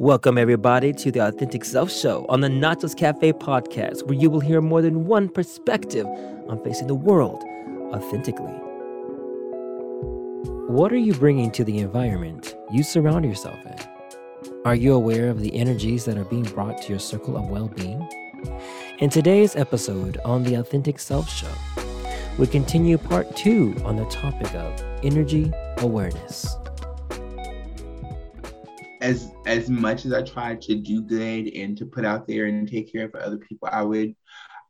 Welcome, everybody, to the Authentic Self Show on the Nachos Cafe podcast, where you will hear more than one perspective on facing the world authentically. What are you bringing to the environment you surround yourself in? Are you aware of the energies that are being brought to your circle of well being? In today's episode on the Authentic Self Show, we continue part two on the topic of energy awareness as as much as I tried to do good and to put out there and take care of other people, I would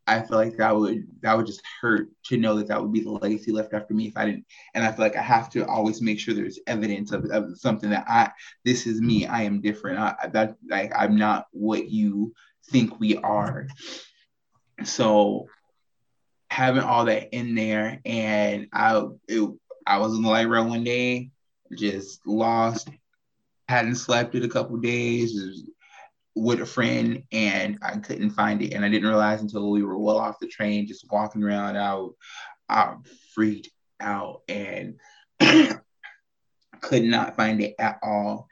I feel like that would that would just hurt to know that that would be the legacy left after me if I didn't. And I feel like I have to always make sure there's evidence of, of something that I this is me. I am different. I, that like I'm not what you think we are. So having all that in there, and I it, I was in the light rail one day, just lost hadn't slept in a couple days with a friend and I couldn't find it. And I didn't realize until we were well off the train, just walking around out, I freaked out and could not find it at all.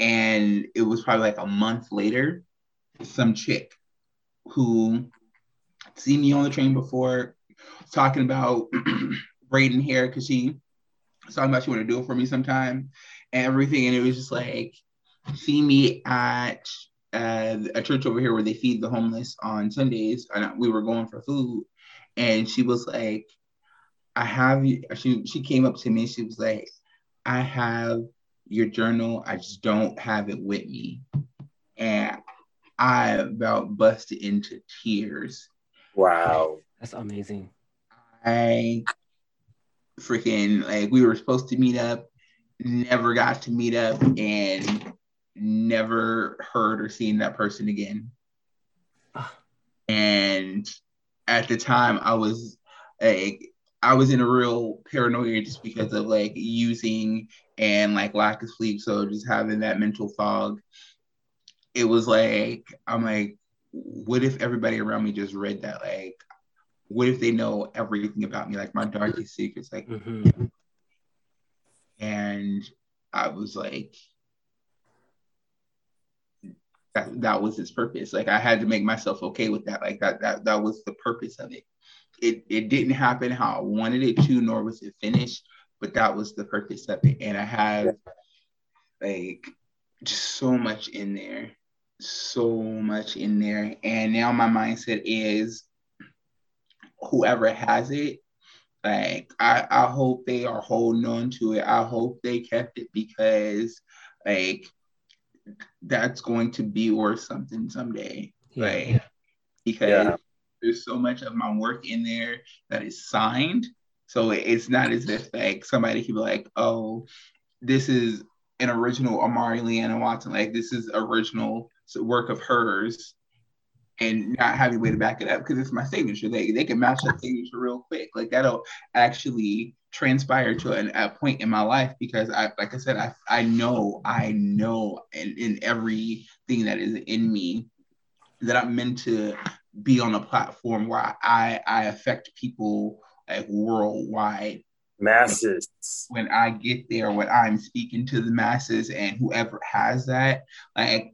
And it was probably like a month later, some chick who seen me on the train before talking about braiding hair because she was talking about she wanted to do it for me sometime everything. And it was just like, see me at uh, a church over here where they feed the homeless on Sundays. And we were going for food. And she was like, I have you. She, she came up to me. She was like, I have your journal. I just don't have it with me. And I about busted into tears. Wow. That's amazing. I freaking like we were supposed to meet up never got to meet up and never heard or seen that person again. And at the time, I was like, I was in a real paranoia just because of like using and like lack of sleep. So just having that mental fog. It was like, I'm like, what if everybody around me just read that? Like, what if they know everything about me, like my darkest secrets? Like, mm-hmm. And I was like, that, that was its purpose. Like I had to make myself okay with that. Like that that that was the purpose of it. It it didn't happen how I wanted it to, nor was it finished, but that was the purpose of it. And I have like just so much in there. So much in there. And now my mindset is whoever has it, like I, I hope they are holding on to it. I hope they kept it because like that's going to be worth something someday. Yeah. Like because yeah. there's so much of my work in there that is signed. So it's not as if like somebody can be like, oh, this is an original Amari Leanna Watson. Like this is original work of hers and not having a way to back it up because it's my signature. They they can match that signature real quick. Like that'll actually transpire to an, a point in my life because I like I said, I I know, I know in, in everything that is in me that I'm meant to be on a platform where I I affect people like worldwide. Masses. When I get there, when I'm speaking to the masses and whoever has that, like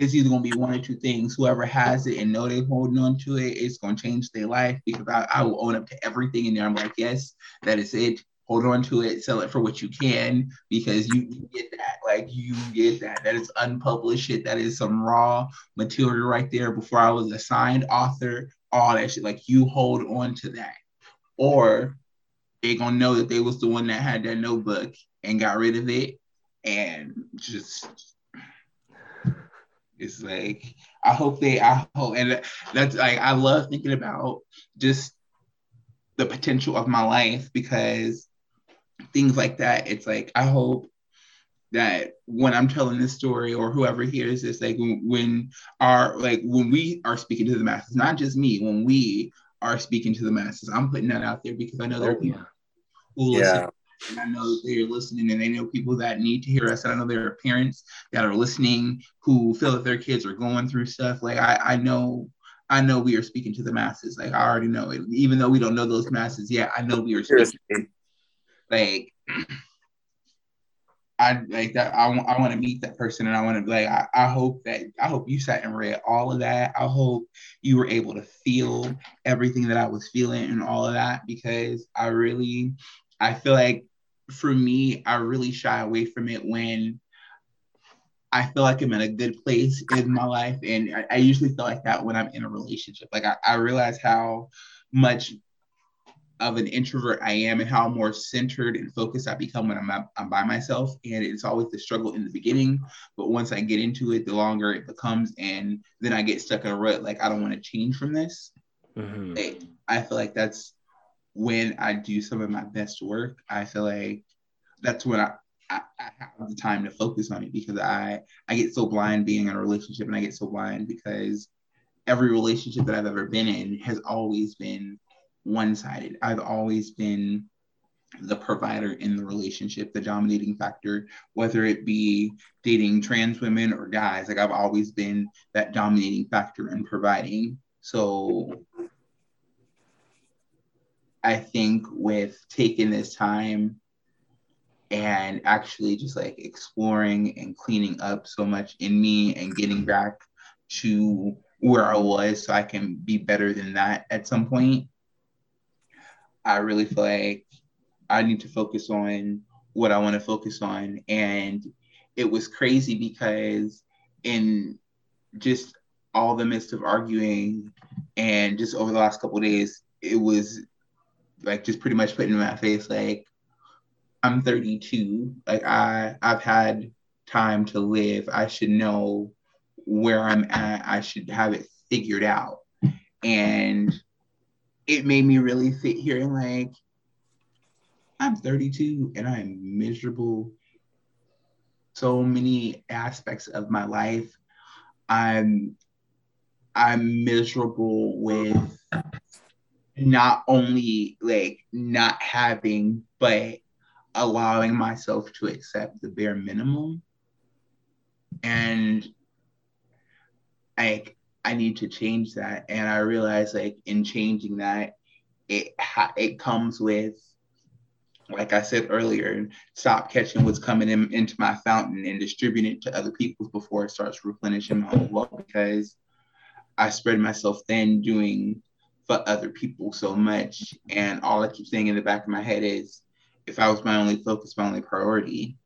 it's either gonna be one or two things. Whoever has it and know they're holding on to it, it's gonna change their life because I, I will own up to everything in there. I'm like, yes, that is it. Hold on to it, sell it for what you can because you, you get that. Like you get that. That is unpublished shit. That is some raw material right there. Before I was a signed author, all that shit. Like you hold on to that, or they gonna know that they was the one that had that notebook and got rid of it and just it's like I hope they I hope and that's like I love thinking about just the potential of my life because things like that, it's like I hope that when I'm telling this story or whoever hears this, like when, our like when we are speaking to the masses, not just me, when we are speaking to the masses, I'm putting that out there because I know there are oh, people who listen. And I know they're listening and they know people that need to hear us. And I know there are parents that are listening who feel that their kids are going through stuff. Like I, I know I know we are speaking to the masses. Like I already know it. Even though we don't know those masses yet, I know we are speaking. Like I like that. I want. I want to meet that person, and I want to be like. I, I hope that. I hope you sat and read all of that. I hope you were able to feel everything that I was feeling and all of that because I really, I feel like for me, I really shy away from it when I feel like I'm in a good place in my life, and I, I usually feel like that when I'm in a relationship. Like I, I realize how much of an introvert I am and how more centered and focused I become when I'm, I'm by myself. And it's always the struggle in the beginning, but once I get into it, the longer it becomes, and then I get stuck in a rut. Like I don't want to change from this. Mm-hmm. I feel like that's when I do some of my best work. I feel like that's when I, I, I have the time to focus on it because I I get so blind being in a relationship, and I get so blind because every relationship that I've ever been in has always been one sided. I've always been the provider in the relationship, the dominating factor, whether it be dating trans women or guys. Like I've always been that dominating factor in providing. So I think with taking this time and actually just like exploring and cleaning up so much in me and getting back to where I was so I can be better than that at some point I really feel like I need to focus on what I want to focus on. And it was crazy because in just all the midst of arguing and just over the last couple days, it was like just pretty much putting in my face like I'm 32. Like I I've had time to live. I should know where I'm at. I should have it figured out. And it made me really sit here and like, I'm 32 and I'm miserable. So many aspects of my life. I'm I'm miserable with not only like not having, but allowing myself to accept the bare minimum. And like I need to change that. And I realize like in changing that, it ha- it comes with, like I said earlier, stop catching what's coming in, into my fountain and distributing it to other people before it starts replenishing my own well because I spread myself thin doing for other people so much. And all I keep saying in the back of my head is if I was my only focus, my only priority,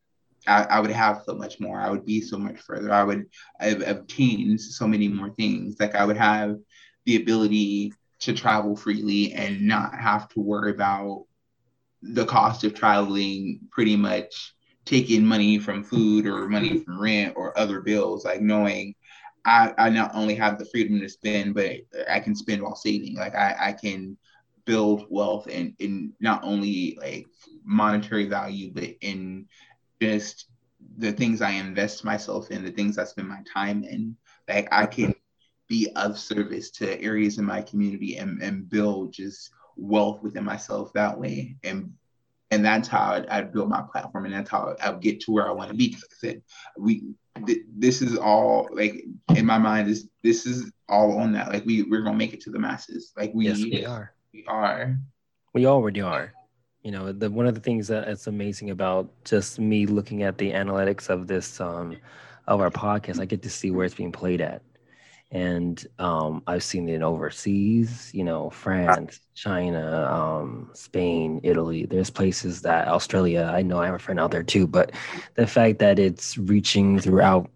I, I, would have so much more. I would be so much further. I would have obtained so many more things. Like I would have the ability to travel freely and not have to worry about the cost of traveling pretty much taking money from food or money from rent or other bills, like knowing I, I not only have the freedom to spend, but I can spend while saving. Like I, I can build wealth and in not only like monetary value, but in just the things I invest myself in, the things I spend my time in, like I can be of service to areas in my community and, and build just wealth within myself that way. And and that's how I'd, I'd build my platform and that's how I'll get to where I want to be. Because I said, we th- this is all like in my mind is this is all on that. Like we we're gonna make it to the masses. Like we, yes, we are. We are. We already are you know the one of the things that's amazing about just me looking at the analytics of this um of our podcast i get to see where it's being played at and um i've seen it overseas you know france china um spain italy there's places that australia i know i have a friend out there too but the fact that it's reaching throughout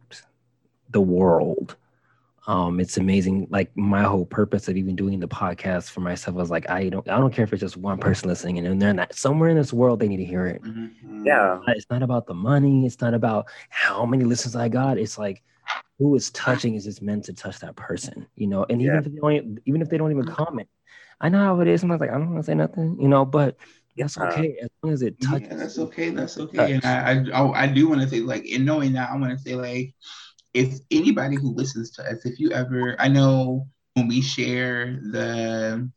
the world um, it's amazing. Like my whole purpose of even doing the podcast for myself was like, I don't, I don't care if it's just one person listening, and they're not somewhere in this world they need to hear it. Mm-hmm. Yeah, it's not about the money. It's not about how many listens I got. It's like who is touching is just meant to touch that person, you know. And even if they don't, even if they don't even comment, I know how it is. I'm like, I don't want to say nothing, you know, but. That's okay as long as it touches. Yeah, that's okay. That's okay. And I, I, I do want to say, like, in knowing that, I want to say, like, if anybody who listens to us, if you ever, I know when we share the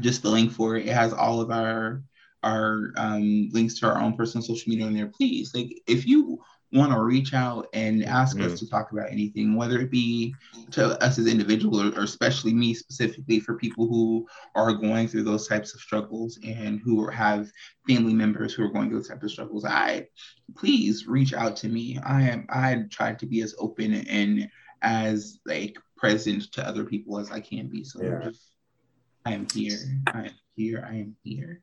just the link for it, it has all of our our um, links to our own personal social media on there. Please, like if you want to reach out and ask mm-hmm. us to talk about anything, whether it be to us as individuals or, or, especially me specifically for people who are going through those types of struggles and who have family members who are going through those types of struggles, I please reach out to me. I am I try to be as open and as like present to other people as I can be. So yeah. I am here. I am here. I am here.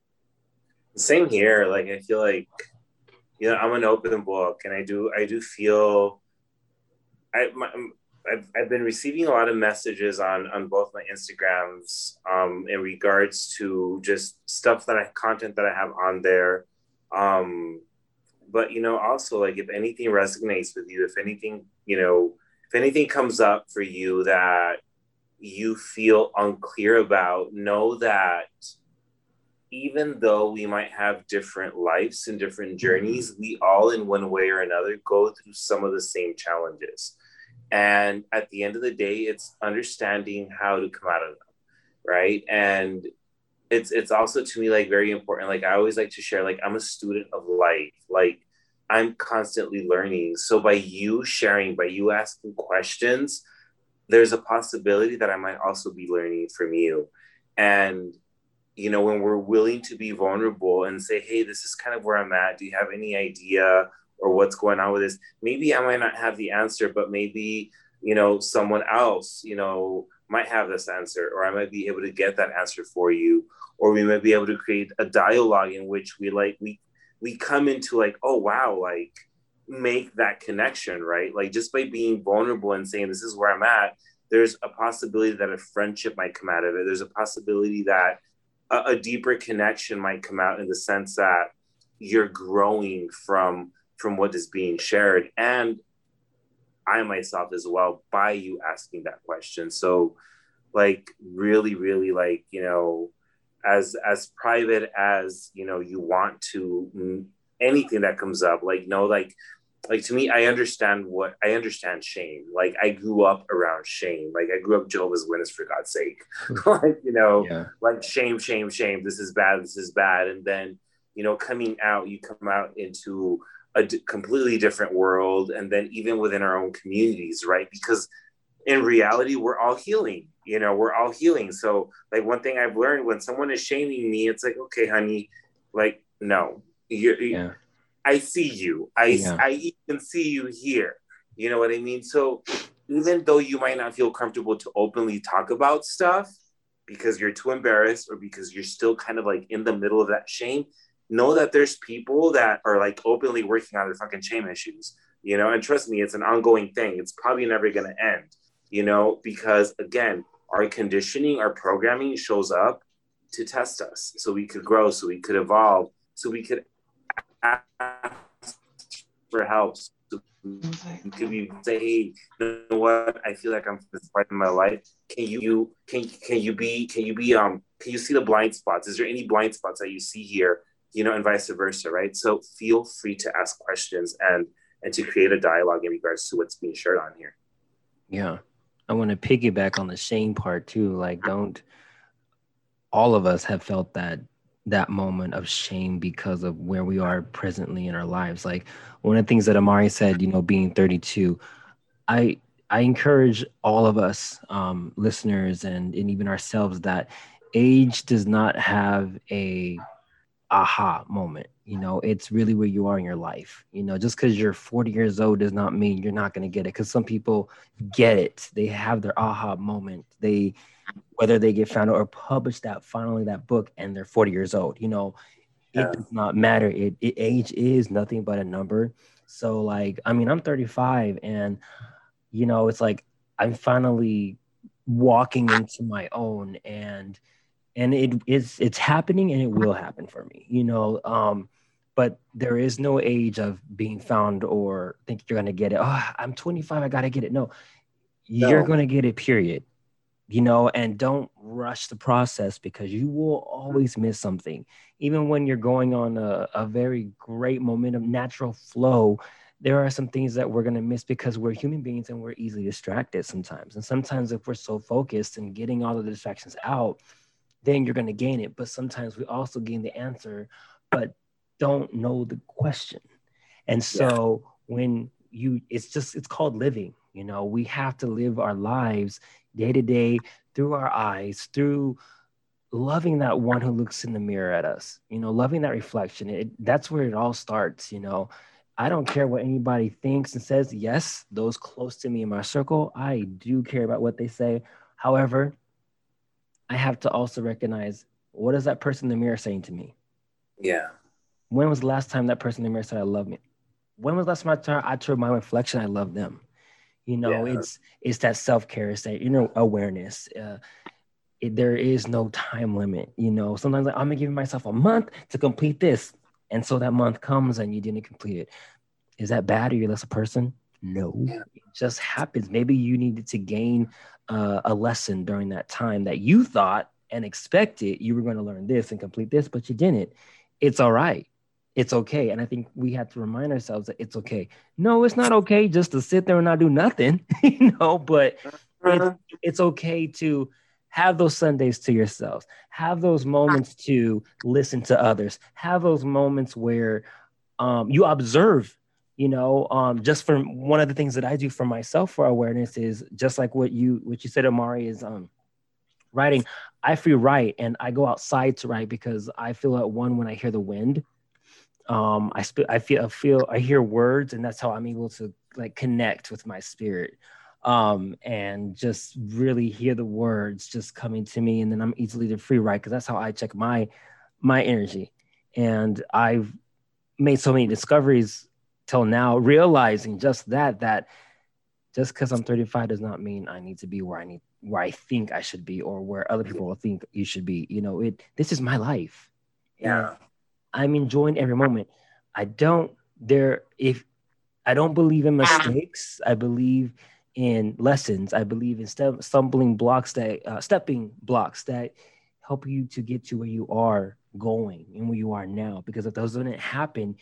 Same here. Like I feel like you know I'm an open book, and I do I do feel I my, I've, I've been receiving a lot of messages on on both my Instagrams um, in regards to just stuff that I content that I have on there. Um, but you know, also like if anything resonates with you, if anything, you know, if anything comes up for you that you feel unclear about, know that even though we might have different lives and different journeys, we all, in one way or another, go through some of the same challenges. And at the end of the day, it's understanding how to come out of them, right? And it's it's also to me like very important. Like I always like to share, like I'm a student of life. Like I'm constantly learning. So by you sharing, by you asking questions, there's a possibility that I might also be learning from you. And you know, when we're willing to be vulnerable and say, hey, this is kind of where I'm at. Do you have any idea or what's going on with this? Maybe I might not have the answer, but maybe, you know, someone else, you know, might have this answer, or I might be able to get that answer for you. Or we might be able to create a dialogue in which we like we we come into like, oh wow, like make that connection, right? Like just by being vulnerable and saying this is where I'm at, there's a possibility that a friendship might come out of it. There's a possibility that a, a deeper connection might come out in the sense that you're growing from from what is being shared. And i myself as well by you asking that question. So like really really like you know as as private as you know you want to mm, anything that comes up like no like like to me i understand what i understand shame. Like i grew up around shame. Like i grew up jehovah's witness for god's sake. Hmm. Like you know yeah. like shame shame shame. This is bad this is bad. And then you know coming out you come out into a d- completely different world. And then even within our own communities right? Because in reality we're all healing you know we're all healing. So like one thing i've learned when someone is shaming me it's like okay honey like no. You yeah. I see you. I yeah. I even see you here. You know what I mean? So even though you might not feel comfortable to openly talk about stuff because you're too embarrassed or because you're still kind of like in the middle of that shame, know that there's people that are like openly working on their fucking shame issues. You know, and trust me, it's an ongoing thing. It's probably never gonna end. You know, because again, our conditioning, our programming shows up to test us so we could grow, so we could evolve, so we could for help. So could be say, hey, you know what? I feel like I'm this part in my life. Can you can can you be can you be um can you see the blind spots? Is there any blind spots that you see here? You know, and vice versa, right? So feel free to ask questions and and to create a dialogue in regards to what's being shared on here. Yeah. I want to piggyback on the shame part too. Like, don't all of us have felt that that moment of shame because of where we are presently in our lives. Like one of the things that Amari said, you know, being 32, I I encourage all of us, um, listeners, and and even ourselves, that age does not have a aha moment. You know, it's really where you are in your life. You know, just because you're 40 years old does not mean you're not going to get it. Because some people get it, they have their aha moment. They whether they get found or publish that finally that book and they're 40 years old you know? It yeah. does not matter. It, it age is nothing but a number. So like i mean i'm 35 and you know it's like i'm finally walking into my own and and it is it's happening and it will happen for me you know? Um but there is no age of being found or think you're gonna get it. Oh i'm 25 i gotta get it. No, no. you're gonna get it period you know, and don't rush the process because you will always miss something. Even when you're going on a, a very great momentum, natural flow, there are some things that we're going to miss because we're human beings and we're easily distracted sometimes. And sometimes, if we're so focused and getting all of the distractions out, then you're going to gain it. But sometimes we also gain the answer, but don't know the question. And so, when you it's just it's called living you know we have to live our lives day to day through our eyes through loving that one who looks in the mirror at us you know loving that reflection. It, that's where it all starts you know. I don't care what anybody thinks and says. Yes those close to me in my circle i do care about what they say. However i have to also recognize what is that person in the mirror saying to me? Yeah. When was the last time that person in the mirror said i love me when was the last time I told my reflection I love them? You know, yeah. it's it's that self care, it's that inner awareness. Uh, it, there is no time limit. You know, sometimes like, I'm gonna give myself a month to complete this, and so that month comes and you didn't complete it. Is that bad? Are you're less a person? No, yeah. it just happens. Maybe you needed to gain uh, a lesson during that time that you thought and expected you were going to learn this and complete this, but you didn't. It's all right it's okay. And I think we have to remind ourselves that it's okay. No, it's not okay just to sit there and not do nothing, you know, but it's, uh-huh. it's okay to have those Sundays to yourselves, have those moments to listen to others, have those moments where um, you observe. You know, um, just for one of the things that I do for myself for awareness is just like what you what you said, Amari, is um, writing. I free write and I go outside to write because I feel at one when I hear the wind um i sp- i feel i feel i hear words and that's how i'm able to like connect with my spirit. Um and just really hear the words just coming to me and then i'm easily to free write because that's how i check my my energy. And i've made so many discoveries till now realizing just that that just because i'm 35 does not mean i need to be where i need where i think i should be or where other people think you should be. You know it this is my life. Yeah I'm enjoying every moment. I don't there if I don't believe in mistakes. I believe in lessons. I believe in st- stumbling blocks that uh, stepping blocks that help you to get to where you are going and where you are now. Because if those didn't happen,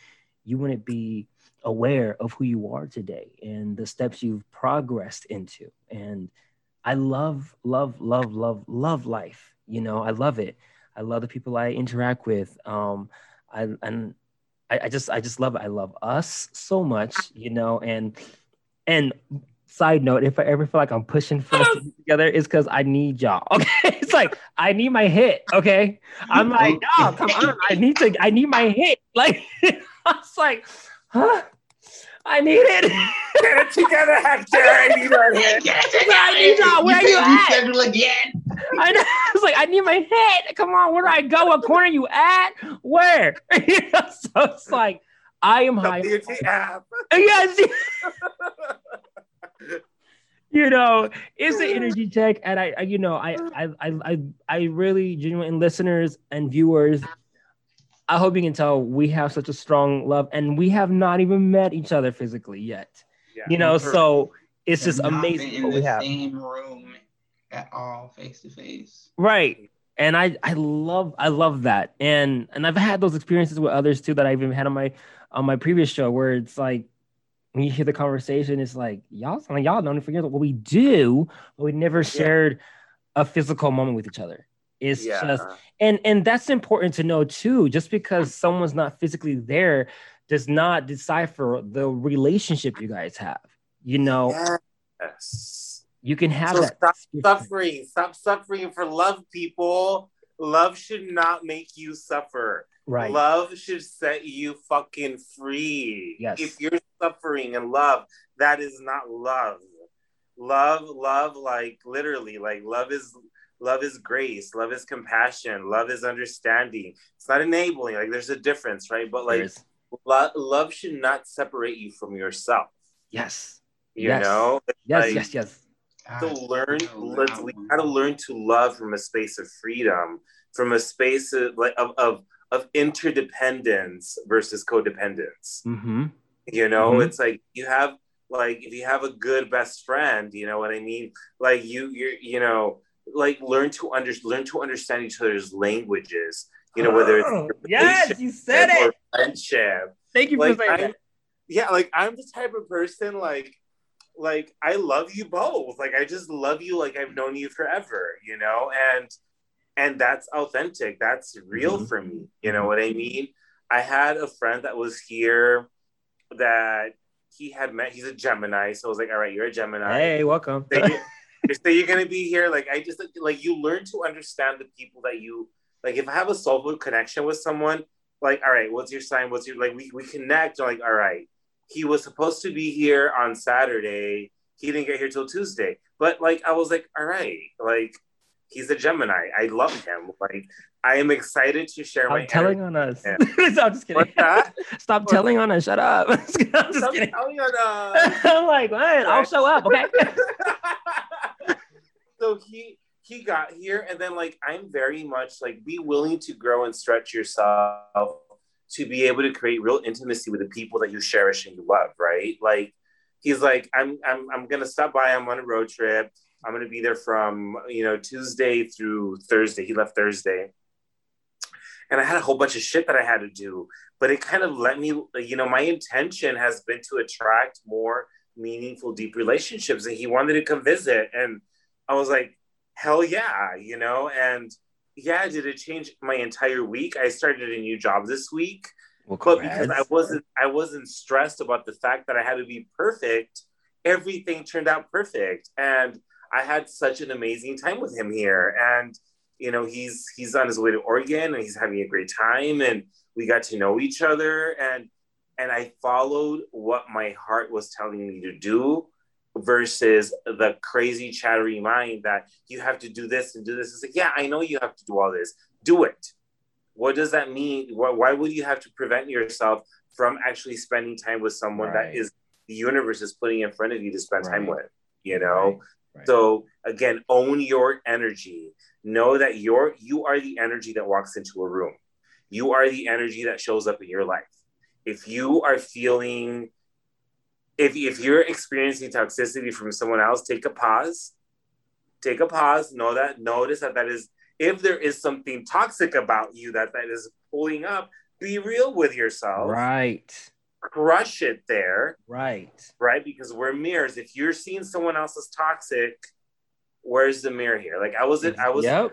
you wouldn't be aware of who you are today and the steps you've progressed into. And I love, love, love, love, love life. You know, I love it. I love the people I interact with. Um, I and I, I just I just love it. I love us so much, you know, and and side note, if I ever feel like I'm pushing for us to oh. be together, it's because I need y'all. Okay. It's like I need my hit. Okay. I'm oh. like, no, come on. I need to, I need my hit. Like I was like, huh? I need it. Get it together, Hector. I need my hit. Get it together. I need y'all. Where you, you at? Schedule again. I know. It's like I need my hit. Come on, where do I go? What corner you at? Where? you know, so it's like I am high. app. Yes. you know, it's the energy check, and I, I you know, I, I, I, I really genuine listeners and viewers. I hope you can tell we have such a strong love, and we have not even met each other physically yet. Yeah, you know, so it's just amazing in the same room at all, face to face. Right, and I, I love, I love that, and and I've had those experiences with others too that I've even had on my on my previous show where it's like when you hear the conversation, it's like y'all, like y'all don't forget what we do, but we never shared yeah. a physical moment with each other. It's yeah. just and and that's important to know too. Just because someone's not physically there does not decipher the relationship you guys have. You know, yes. You can have so that. Stop suffering. Stop suffering for love, people. Love should not make you suffer. Right. Love should set you fucking free. Yes. If you're suffering in love, that is not love. Love, love, like literally, like love is love is grace love is compassion love is understanding it's not enabling like there's a difference right but like lo- love should not separate you from yourself yes you yes. know yes like, yes yes to learn let's we gotta learn to love from a space of freedom from a space of like of of, of interdependence versus codependence mm-hmm. you know mm-hmm. it's like you have like if you have a good best friend you know what i mean like you you're you know like learn to under learn to understand each other's languages. You know, whether it's oh, yes, you said it. Friendship. Thank you like, for saying that. Yeah, like I'm the type of person like like I love you both. Like I just love you like I've known you forever, you know? And and that's authentic. That's real mm-hmm. for me. You know what I mean? I had a friend that was here that he had met. He's a Gemini, so I was like, all right, you're a Gemini. Hey, welcome. So you- so you're gonna be here. Like I just like you learn to understand the people that you like. If I have a soulful connection with someone, like all right, what's your sign? What's your like? We we connect. Like all right, he was supposed to be here on Saturday. He didn't get here till Tuesday. But like I was like, all right, like he's a Gemini. I love him. Like I am excited to share my telling on us. I'm just kidding. What's that? Stop telling on us. Shut up. I'm just. I'm just kidding. telling on us. I'm like, man, I'll show up. Okay. so he he got here and then like i'm very much like be willing to grow and stretch yourself to be able to create real intimacy with the people that you cherish and you love right? Like he's like i'm i'm, I'm gonna stop by i'm on a road trip. I'm gonna be there from you know tuesday through thursday. He left thursday. And i had a whole bunch of shit that i had to do but it kind of let me you know my intention has been to attract more meaningful deep relationships and he wanted to come visit. And i was like hell yeah you know? And yeah did it change my entire week? I started a new job this week Well, but because i wasn't i wasn't stressed about the fact that i had to be perfect everything turned out perfect. And i had such an amazing time with him here. And you know he's he's on his way to oregon and he's having a great time and we got to know each other. And and i followed what my heart was telling me to do versus the crazy chattery mind that you have to do this and do this. It's like yeah i know you have to do all this. Do it. What does that mean? Why, why would you have to prevent yourself from actually spending time with someone Right. that is the universe is putting in front of you to spend time with you know? Right. so again own your energy. Know that you're you are the energy that walks into a room. You are the energy that shows up in your life. If you are feeling if, if you're experiencing toxicity from someone else take a pause take a pause know that notice that that is if there is something toxic about you that that is pulling up be real with yourself Right. crush it there Right. right because we're mirrors if you're seeing someone else as toxic where's the mirror here like i was in, i was Yep.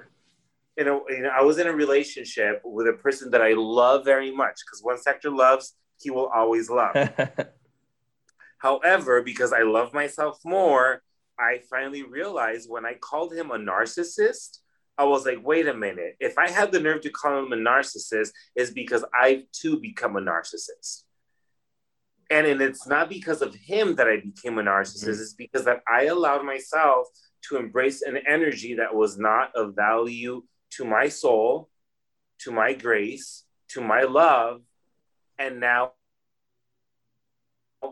in a you know, I was in a relationship with a person that I love very much because once Hector loves, he will always love. However, because I love myself more, I finally realized when I called him a narcissist, I was like, wait a minute. If I had the nerve to call him a narcissist, is because I've too become a narcissist. And, and it's not because of him that I became a narcissist, Mhm. it's because that I allowed myself to embrace an energy that was not of value to my soul, to my grace, to my love. And now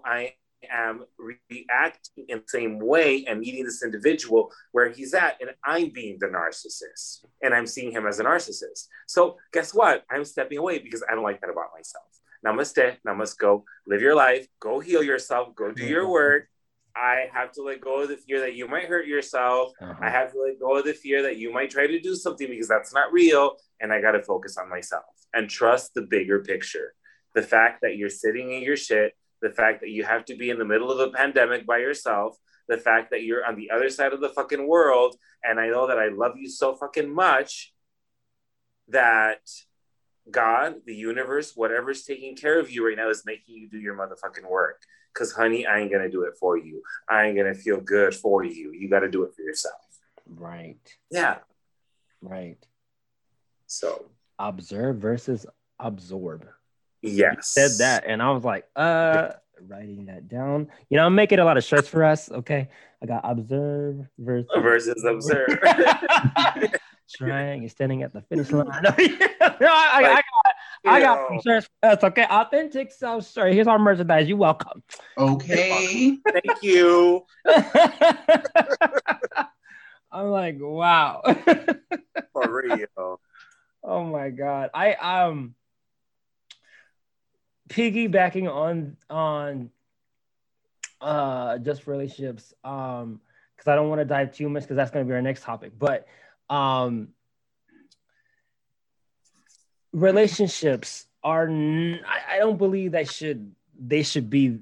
I am reacting in the same way and meeting this individual where he's at, and I'm being the narcissist and I'm seeing him as a narcissist. So, guess what? I'm stepping away because I don't like that about myself. Namaste, namaste, go live your life, go heal yourself, go do your work. I have to let go of the fear that you might hurt yourself. Uh-huh. I have to let go of the fear that you might try to do something because that's not real. And I got to focus on myself and trust the bigger picture. The fact that you're sitting in your shit, the fact that you have to be in the middle of a pandemic by yourself, the fact that you're on the other side of the fucking world. And I know that I love you so fucking much that God, the universe, whatever's taking care of you right now is making you do your motherfucking work. Cause honey, I ain't gonna do it for you. I ain't gonna feel good for you. You gotta do it for yourself. Right. Yeah. Right. So Observe versus absorb. Yes. Said that, and I was like, uh, writing that down. You know, I'm making a lot of shirts for us. Okay. I got observe versus Versus observe. Trying and standing at the finish line. no, I, I, I got, I got some shirts for us. Okay. Authentic self shirt. Here's our merchandise. You're welcome. Okay. Thank you. I'm like, wow. For real. oh my god. I um piggybacking on on uh just relationships um because I don't want to dive too much because that's going to be our next topic. But um relationships are n- I, I don't believe they should they should be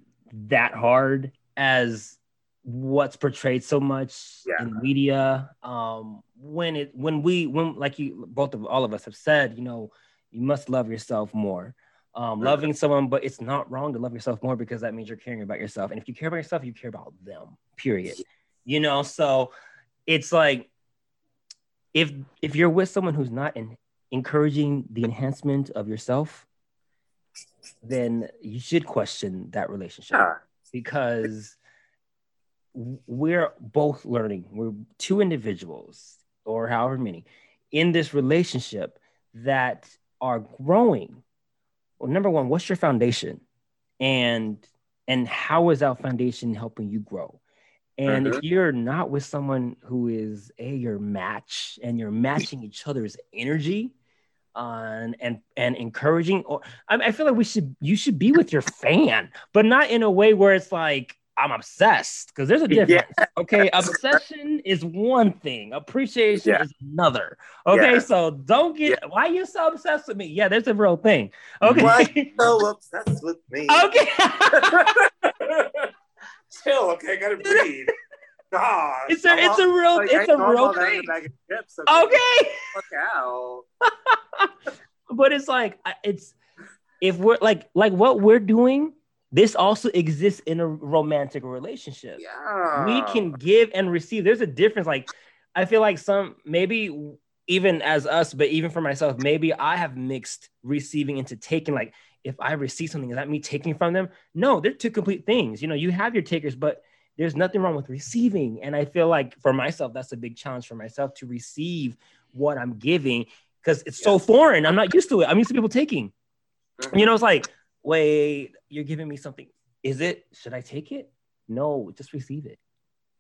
that hard as what's portrayed so much Yeah. in media um when it when we when like you both of all of us have said you know you must love yourself more um, loving someone, but it's not wrong to love yourself more because that means you're caring about yourself. And if you care about yourself, you care about them, period. You know, so it's like if if you're with someone who's not in, encouraging the enhancement of yourself, then you should question that relationship because we're both learning. We're two individuals or however many in this relationship that are growing. Well, number one, what's your foundation? And and how is that foundation helping you grow? And if mm-hmm. you're not with someone who is a your match and you're matching each other's energy uh, on and and encouraging or I, I feel like we should you should be with your fan, but not in a way where it's like I'm obsessed because there's a difference. Okay, obsession is one thing, appreciation Yeah. is another. Okay, Yeah. so don't get why you so obsessed with me. Yeah, there's a real thing. Okay, Why so obsessed with me? okay. Chill, okay, I gotta breathe. Gosh, it's a it's a real like, it's I a real all that in thing. a bag of chips, okay? Okay. Fuck out. but it's like it's if we're like like what we're doing this also exists in a romantic relationship. Yeah. we can give and receive. There's a difference like i feel like some maybe even as us but even for myself maybe i have mixed receiving into taking like if i receive something is that me taking from them? No they're two complete things. You know you have your takers but there's nothing wrong with receiving. And i feel like for myself that's a big challenge for myself to receive what i'm giving because it's so foreign. I'm not used to it. I'm used to people taking. Mhm. you know it's like wait you're giving me something is it should i take it no just receive it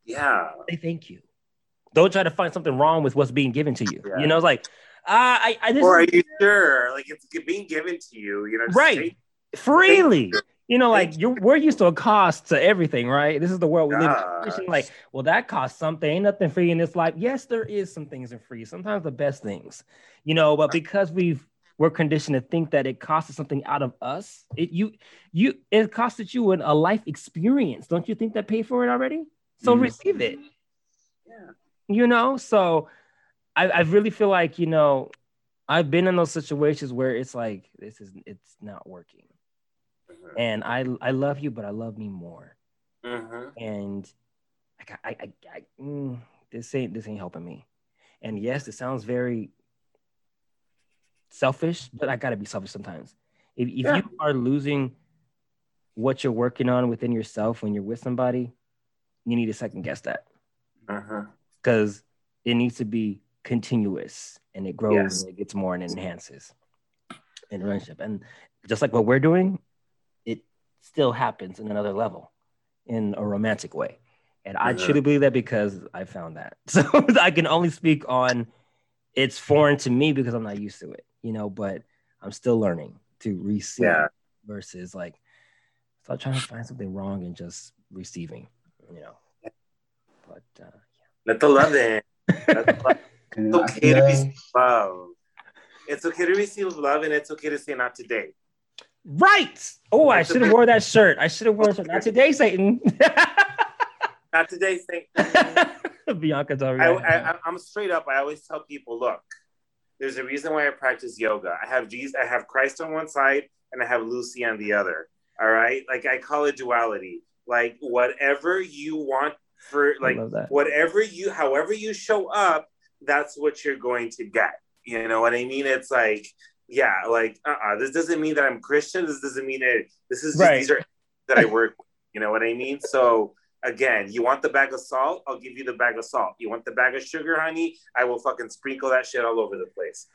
Yeah. say thank you. Don't try to find something wrong with what's being given to you. Yeah. You know, it's like, ah, I, I just. Or are you sure? Like it's being given to you, you know? Right. take- freely. You know, like you're we're used to a cost to everything, right? This is the world we live in. Like, well, that costs something. Ain't nothing free in this life. Yes, there is some things are free. Sometimes the best things, you know, but because we've we're conditioned to think that it costs something out of us, it you you it costed you an, a life experience. Don't you think that paid for it already? So Mhm. receive it. Yeah. you know so I, I really feel like you know i've been in those situations where it's like this is it's not working Mhm. and i i love you but i love me more Mhm. and like i i, I mm, this ain't this ain't helping me and yes it sounds very selfish but i gotta be selfish sometimes if, if Yeah. you are losing what you're working on within yourself when you're with somebody you need to second guess that because it needs to be continuous and it grows Yes. and it gets more and enhances in relationship. And just like what we're doing, it still happens in another level in a romantic way. And I Mhm. truly believe that because I found that. So I can only speak on it's foreign to me because I'm not used to it, you know, but I'm still learning to receive Yeah. versus like stop trying to find something wrong and just receiving, you know. But uh, Let the love in. Love- It's okay feel to receive love. It's okay to receive love, and it's okay to say not today. Right. Oh, I should have okay. wore that shirt. I should have worn that shirt. Not today, Satan. Not today. Say. Bianca's I. I, I'm straight up. I always tell people, look, there's a reason why I practice yoga. I have Jesus, I have Christ on one side, and I have Lucy on the other. All right, like I call it duality. Like whatever you want for, like I love that. whatever you, however you show up, that's what you're going to get. You know what I mean? It's like, yeah, like uh-uh. This doesn't mean that I'm Christian. This doesn't mean it. This is just, Right. these are that I work. with. You know what I mean? So again, you want the bag of salt? I'll give you the bag of salt. You want the bag of sugar, honey? I will fucking sprinkle that shit all over the place.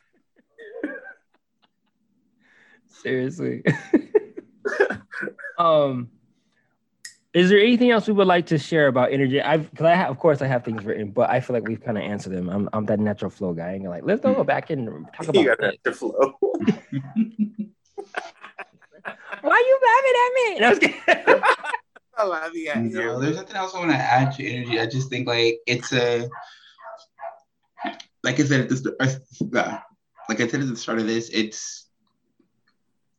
Seriously. um, is there anything else we would like to share about energy? I've because I have, of course, I have things written, but I feel like we've kind of answered them. I'm, I'm that natural flow guy. I'm like, let's go back and talk You about got it. to flow. Why you laughing at me? No, I was kidding. Love you. at No, there's nothing else I want to add to energy. I just think like it's a, like I said at the st- uh, like I said at the start of this, it's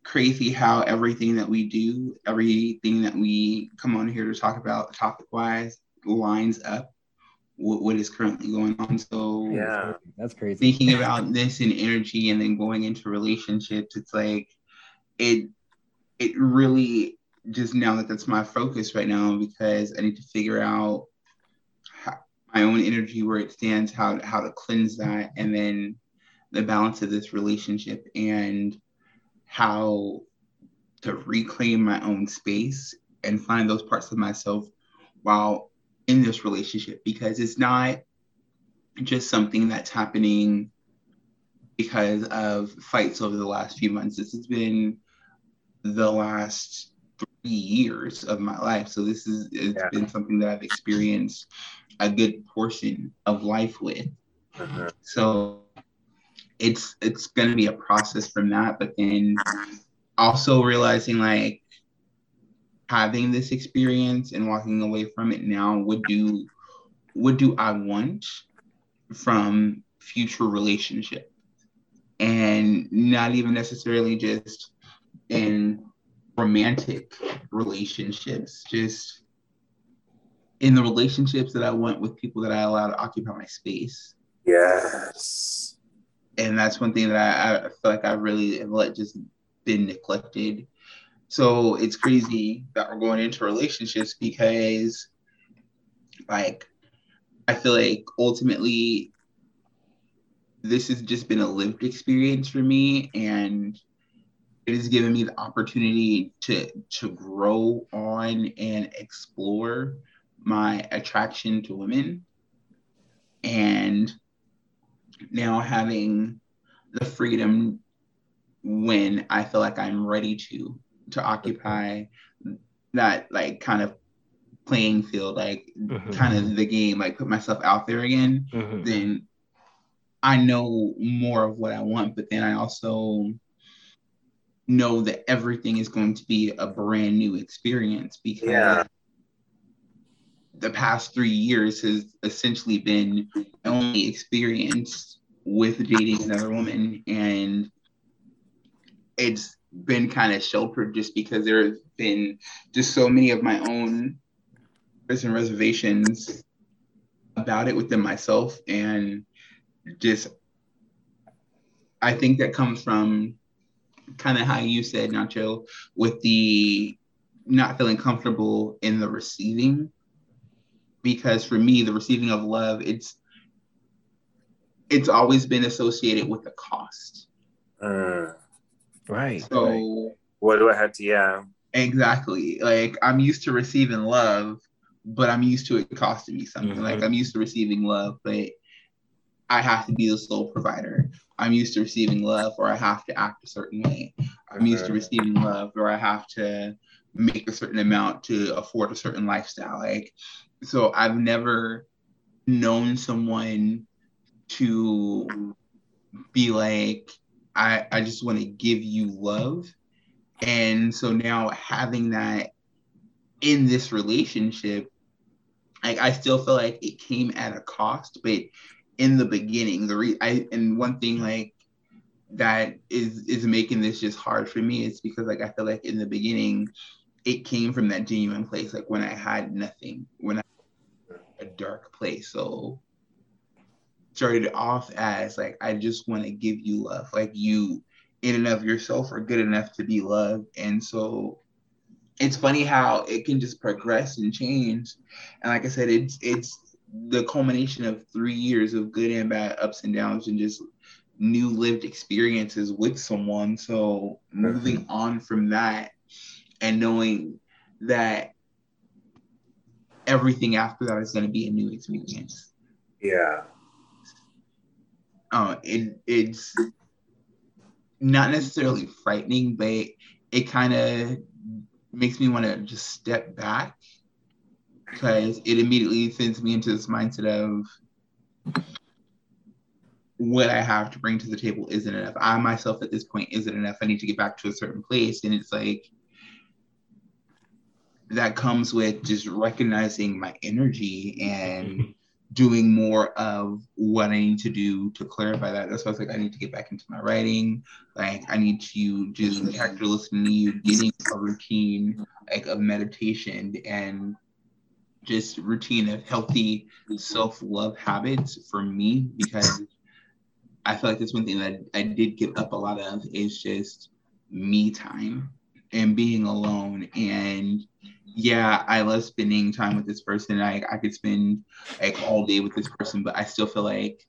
crazy how everything that we do, everything that we come on here to talk about topic wise, lines up with what is currently going on. So Yeah. that's crazy. thinking about this in energy and then going into relationships, it's like it it really just now that that's my focus right now because I need to figure out how, my own energy where it stands, how how to cleanse that, and then the balance of this relationship and how to reclaim my own space and find those parts of myself while in this relationship because it's not just something that's happening because of fights over the last few months. This has been the last years of my life. So this is it's yeah. been something that I've experienced a good portion of life with. Uh-huh. So it's it's gonna be a process from that, but then also realizing like having this experience and walking away from it now, what do what do I want from future relationship? And not even necessarily just in romantic relationships, just in the relationships that I want with people that I allow to occupy my space. Yes. And that's one thing that I, I feel like I really have let just been neglected so it's crazy that we're going into relationships because, like, I feel like ultimately this has just been a lived experience for me and it has given me the opportunity to to grow on and explore my attraction to women and now having the freedom when I feel like I'm ready to to occupy that like kind of playing field, like mm-hmm. kind of the game, like put myself out there again, mm-hmm. then I know more of what I want. But then I also know that everything is going to be a brand new experience because yeah. the past three years has essentially been only experience with dating another woman and it's been kind of sheltered just because there have been just so many of my own and reservations about it within myself and just I think that comes from kind of how you said Nacho with the not feeling comfortable in the receiving because for me the receiving of love it's it's always been associated with a cost. Uh Right. So right. what do I have to yeah. Exactly. Like I'm used to receiving love, but I'm used to it costing me something. Mm-hmm. Like I'm used to receiving love, but I have to be the sole provider. I'm used to receiving love or I have to act a certain way. I'm used to receiving love or I have to make a certain amount to afford a certain lifestyle. Like so I've never known someone to be like I, I just want to give you love. And so now having that in this relationship, like I still feel like it came at a cost, but in the beginning, the re I and one thing like that is is making this just hard for me is because like I feel like in the beginning it came from that genuine place, like when I had nothing, when I a dark place. So started off as like I just want to give you love. Like you in and of yourself are good enough to be loved. And so it's funny how it can just progress and change. And like I said, it's it's the culmination of three years of good and bad ups and downs and just new lived experiences with someone. So moving mm-hmm. on from that and knowing that everything after that is going to be a new experience. Yeah uh, it, it's not necessarily frightening, but it, it kind of makes me want to just step back because it immediately sends me into this mindset of what I have to bring to the table isn't enough. I myself at this point isn't enough. I need to get back to a certain place. And it's like that comes with just recognizing my energy and doing more of what I need to do to clarify that. That's why I was like, I need to get back into my writing. Like I need to just mm-hmm. after listening to you, getting a routine like of meditation and just routine of healthy self-love habits for me because I feel like that's one thing that I did give up a lot of is just me time and being alone and yeah, I love spending time with this person. I, I could spend like all day with this person, but I still feel like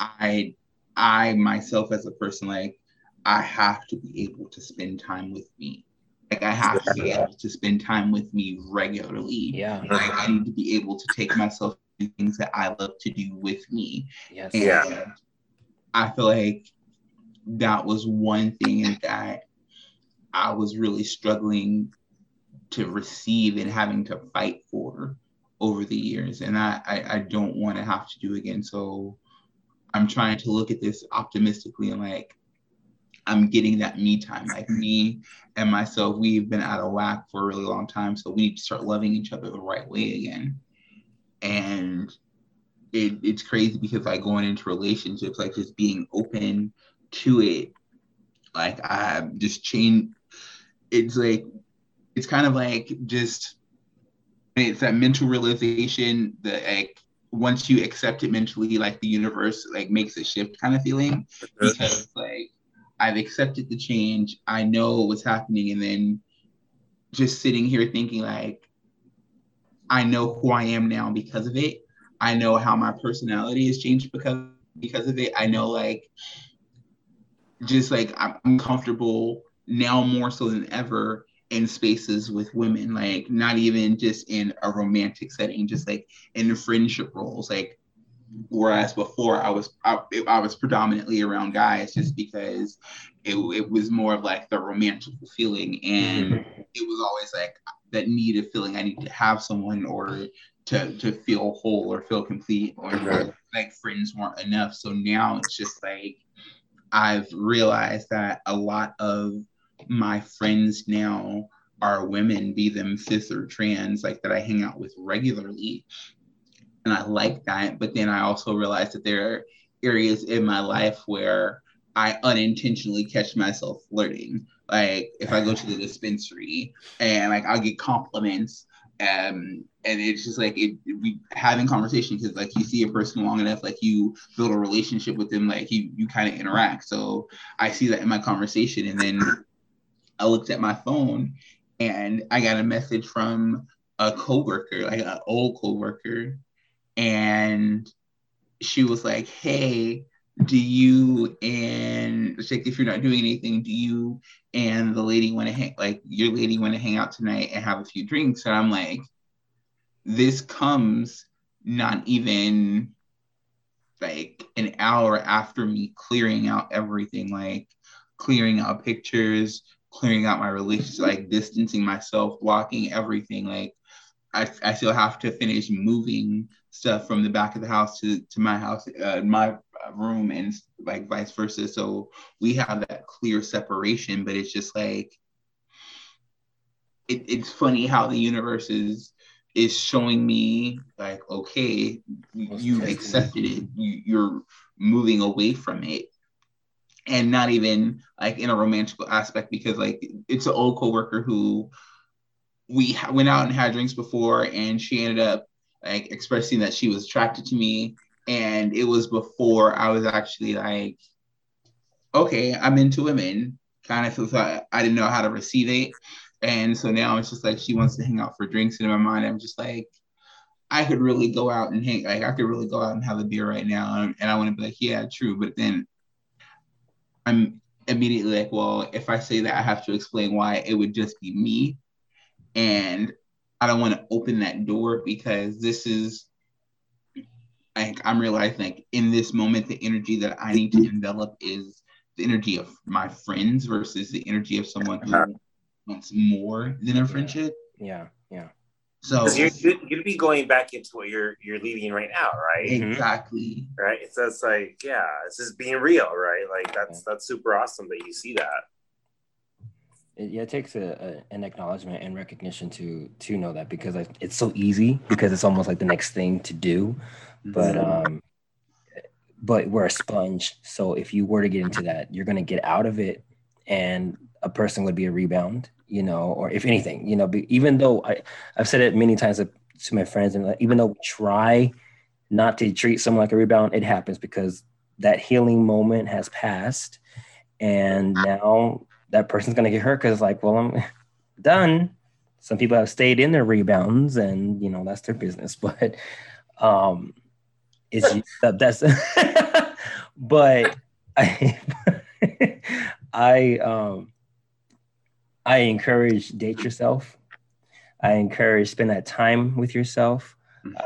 I I myself as a person, like I have to be able to spend time with me. Like I have to be able to spend time with me regularly. Yeah. Like I need to be able to take myself to things that I love to do with me. Yes. And Yeah. I feel like that was one thing that I was really struggling to receive and having to fight for over the years. And I, I, I don't want to have to do again. So I'm trying to look at this optimistically and like I'm getting that me time. Like mm-hmm. me and myself, we've been out of whack for a really long time. So we need to start loving each other the right way again. And it, it's crazy because like going into relationships, like just being open to it, like I just changed. It's like it's kind of like just it's that mental realization that like once you accept it mentally, like the universe like makes a shift kind of feeling because like I've accepted the change, I know what's happening, and then just sitting here thinking like I know who I am now because of it. I know how my personality has changed because because of it. I know like just like I'm comfortable now more so than ever in spaces with women, like not even just in a romantic setting, just like in friendship roles. Like whereas before I was I, I was predominantly around guys just because it, it was more of like the romantic feeling and it was always like that need of feeling I need to have someone in order to to feel whole or feel complete or Mhm. like friends weren't enough. So now it's just like I've realized that a lot of my friends now are women, be them cis or trans, like that I hang out with regularly. And I like that. But then I also realized that there are areas in my life where I unintentionally catch myself flirting. Like if I go to the dispensary and like I'll get compliments um and it's just like it we having conversation because like you see a person long enough like you build a relationship with them like you you kind of interact so i see that in my conversation and then i looked at my phone and i got a message from a coworker like an old coworker and she was like hey do you and like if you're not doing anything do you and the lady want to hang like your lady want to hang out tonight and have a few drinks? And i'm like this comes not even like an hour after me clearing out everything like clearing out pictures clearing out my relationship like distancing myself blocking everything like I, I still have to finish moving stuff from the back of the house to, to my house, uh, my room, and like vice versa. So we have that clear separation, but it's just like it, it's funny how the universe is is showing me like, okay, you've accepted it, you, you're moving away from it, and not even like in a romantic aspect because like it's an old coworker who we went out and had drinks before and she ended up like expressing that she was attracted to me and it was before i was actually like okay i'm into women kind of thought i didn't know how to receive it and so now it's just like she wants to hang out for drinks and in my mind i'm just like i could really go out and hang like i could really go out and have a beer right now and, and i want to be like yeah true but then i'm immediately like well if i say that i have to explain why it would just be me and I don't want to open that door because this is like I'm realizing like in this moment the energy that I need to envelop is the energy of my friends versus the energy of someone who uh-huh. wants more than a friendship. Yeah, yeah. So 'Cause you're, you're going to be going back into what you're you're leading right now, right? Mm-hmm. exactly. Right. So it's like, yeah, it's just being real, right? Like that's that's super awesome that you see that. It, yeah, it takes a, a, an acknowledgement and recognition to to know that because I, it's so easy because it's almost like the next thing to do. But um, but we're a sponge, so if you were to get into that, you're gonna get out of it, and a person would be a rebound, you know, or if anything, you know, be, even though I I've said it many times to my friends, and like, even though we try not to treat someone like a rebound, it happens because that healing moment has passed, and now that person's gonna get hurt because like, well, I'm done. Some people have stayed in their rebounds, and you know that's their business. But um, it's that's but I I um I encourage date yourself. I encourage spend that time with yourself.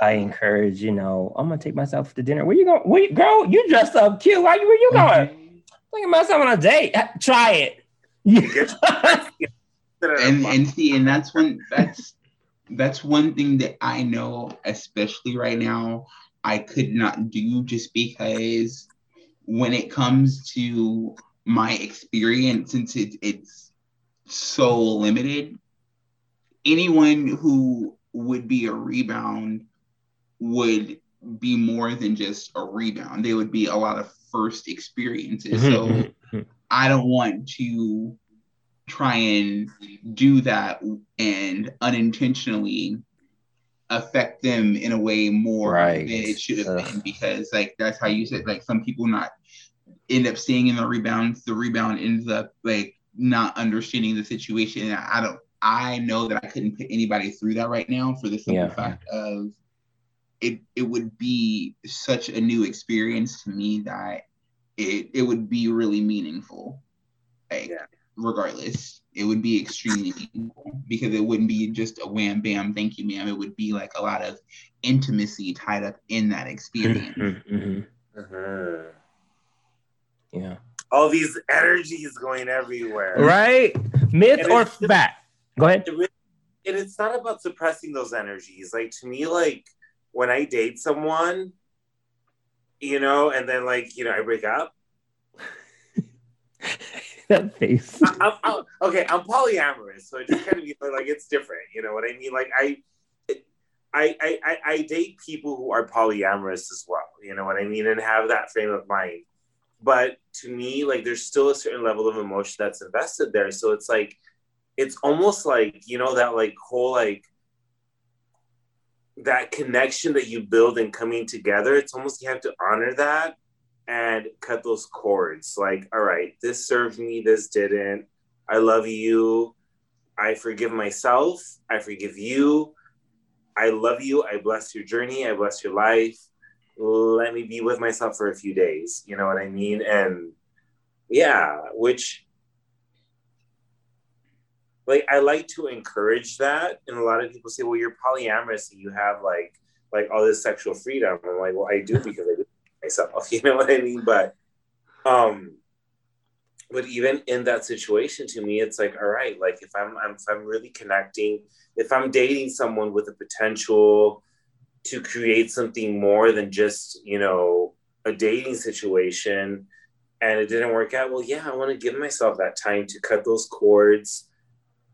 I encourage, you know, I'm gonna take myself to dinner. Where you going? Where you, girl, you dressed up cute. Why you where you going? Taking myself on a date. Try it. and and see, and that's one that's that's one thing that I know, especially right now, I could not do just because when it comes to my experience, since it, it's so limited, anyone who would be a rebound would be more than just a rebound. They would be a lot of first experiences. Mm-hmm. So mm-hmm. I don't want to try and do that and unintentionally affect them in a way more right. than it should have been because like that's how you said like some people not end up staying in the rebound the rebound ends up like not understanding the situation and I don't I know that I couldn't put anybody through that right now for the simple yeah. fact of it it would be such a new experience to me that it it would be really meaningful like yeah regardless. It would be extremely meaningful because it wouldn't be just a wham bam, thank you, ma'am. It would be like a lot of intimacy tied up in that experience. Mm-hmm, mm-hmm. Uh-huh. Yeah. All these energies going everywhere. Right? Myth and or fact? Go ahead. and it's not about suppressing those energies. Like to me, like when I date someone, you know, and then like, you know, I break up. that face. I, I'm, okay, I'm polyamorous, so it just kind of be like it's different. You know what I mean? Like I, I, I, I date people who are polyamorous as well. You know what I mean, and have that frame of mind. But to me, like there's still a certain level of emotion that's invested there. So it's like, it's almost like you know that like whole like that connection that you build and coming together. It's almost you have to honor that and cut those cords. Like, all right, this served me, this didn't. I love you. I forgive myself. I forgive you. I love you. I bless your journey. I bless your life. Let me be with myself for a few days. You know what I mean? And yeah, which like I like to encourage that. And a lot of people say, well, you're polyamorous and you have like like all this sexual freedom. I'm like, well, I do because I do myself. You know what I mean? But um but even in that situation to me it's like all right like if I'm, I'm if i'm really connecting if i'm dating someone with a potential to create something more than just you know a dating situation and it didn't work out well yeah i want to give myself that time to cut those cords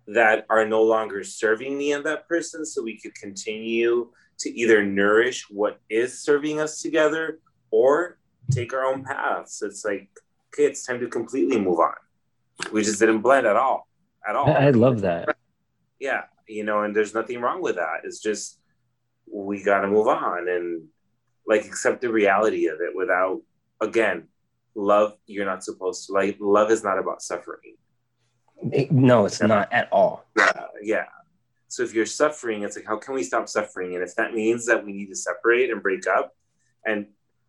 that are no longer serving me and that person so we could continue to either nourish what is serving us together or take our own paths. It's like, okay, it's time to completely move on. We just didn't blend at all, at all. I love that. Yeah, you know, and there's nothing wrong with that. It's just we got to move on and like accept the reality of it without, again, love. You're not supposed to like. Love is not about suffering. No, it's not at all. Yeah, yeah. So if you're suffering, it's like, how can we stop suffering? And if that means that we need to separate and break up and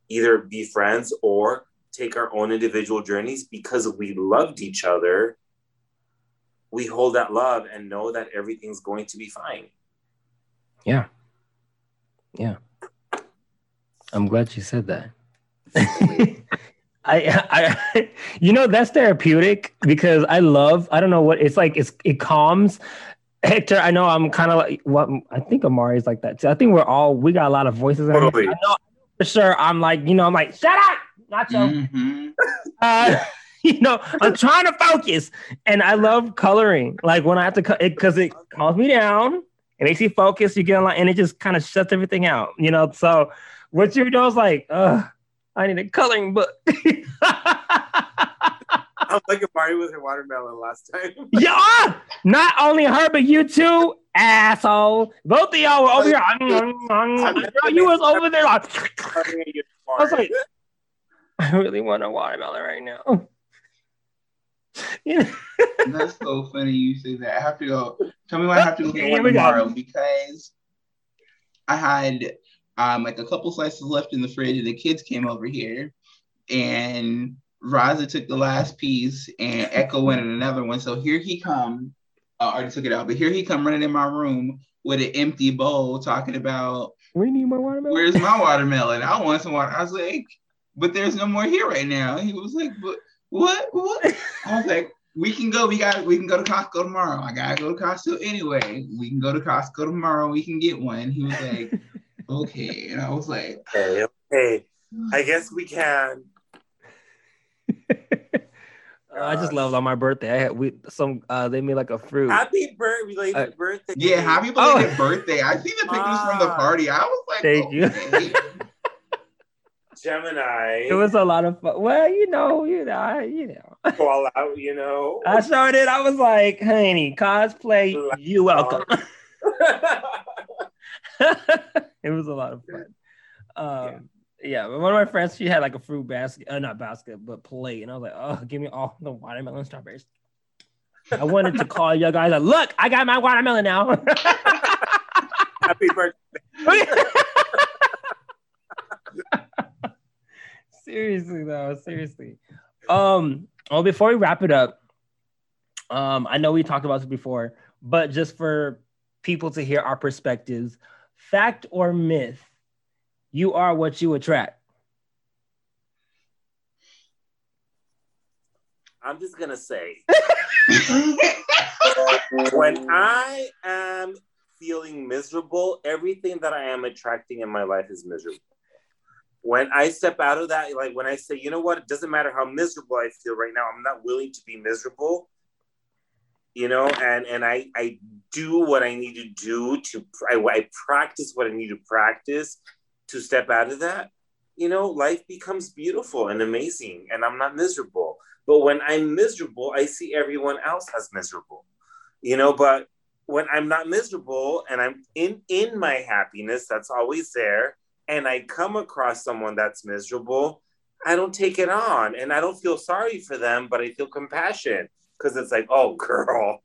either be friends or take our own individual journeys because we loved each other we hold that love and know that everything's going to be fine yeah yeah i'm glad you said that I, I, you know, that's therapeutic because I love. I don't know what it's like. It's it calms. Hector, I know I'm kind of like what I think Amari's like that too. I think we're all we got a lot of voices. Totally. I know, for sure I'm like, you know, I'm like, shut up, Nacho. Mm-hmm. Uh. You know, I'm trying to focus, and I love coloring. Like when I have to cut it because it calms me down. It makes you focus. You get a lot, and it just kind of shuts everything out. You know, so what you do is like, uh, I need a coloring book. I was like a party with her watermelon last time. yeah, not only her, but you too, asshole. Both of y'all were over here. Girl, you was over there like. I was like, I really want a watermelon right now. That's so funny you say that. I have to go. Tell me when I have to go get one tomorrow because I had um like a couple slices left in the fridge and the kids came over here and Raza took the last piece and Echo wanted another one. So here he come. I already took it out, but here he come running in my room with an empty bowl talking about we need more watermelon. Where's my watermelon? I want some water. I was like, but there's no more here right now. He was like, but what? What? I was like, we can go. We got. We can go to Costco tomorrow. I gotta go to Costco anyway. We can go to Costco tomorrow. We can get one. He was like, okay, and I was like, okay, okay. I guess we can. I just loved on my birthday. I had we some uh they made like a fruit. Happy birthday, belated uh, birthday. Yeah, happy belated oh. birthday. I see the pictures from the party. I was like, thank okay. you. Gemini. It was a lot of fun. Well, you know, you know, I, you know. Call out, you know. I showed it. I was like, honey, cosplay, you welcome. it was a lot of fun. Um, yeah yeah, one of my friends, she had like a fruit basket, uh, not basket, but plate, and I was like, oh, give me all the watermelon strawberries. I wanted to call you guys. Like, look, I got my watermelon now. Happy birthday. seriously though, seriously. Um, well, before we wrap it up, um, I know we talked about this before, but just for people to hear our perspectives, fact or myth you are what you attract. I'm just gonna say when I am feeling miserable, everything that I am attracting in my life is miserable. When I step out of that, like when I say, you know what, it doesn't matter how miserable I feel right now, I'm not willing to be miserable. You know, and and I I do what I need to do to I, I practice what I need to practice to step out of that, you know, life becomes beautiful and amazing, and I'm not miserable. But when I'm miserable, I see everyone else as miserable, you know. But when I'm not miserable and I'm in in my happiness, that's always there, and I come across someone that's miserable, I don't take it on, and I don't feel sorry for them, but I feel compassion because it's like, oh, girl,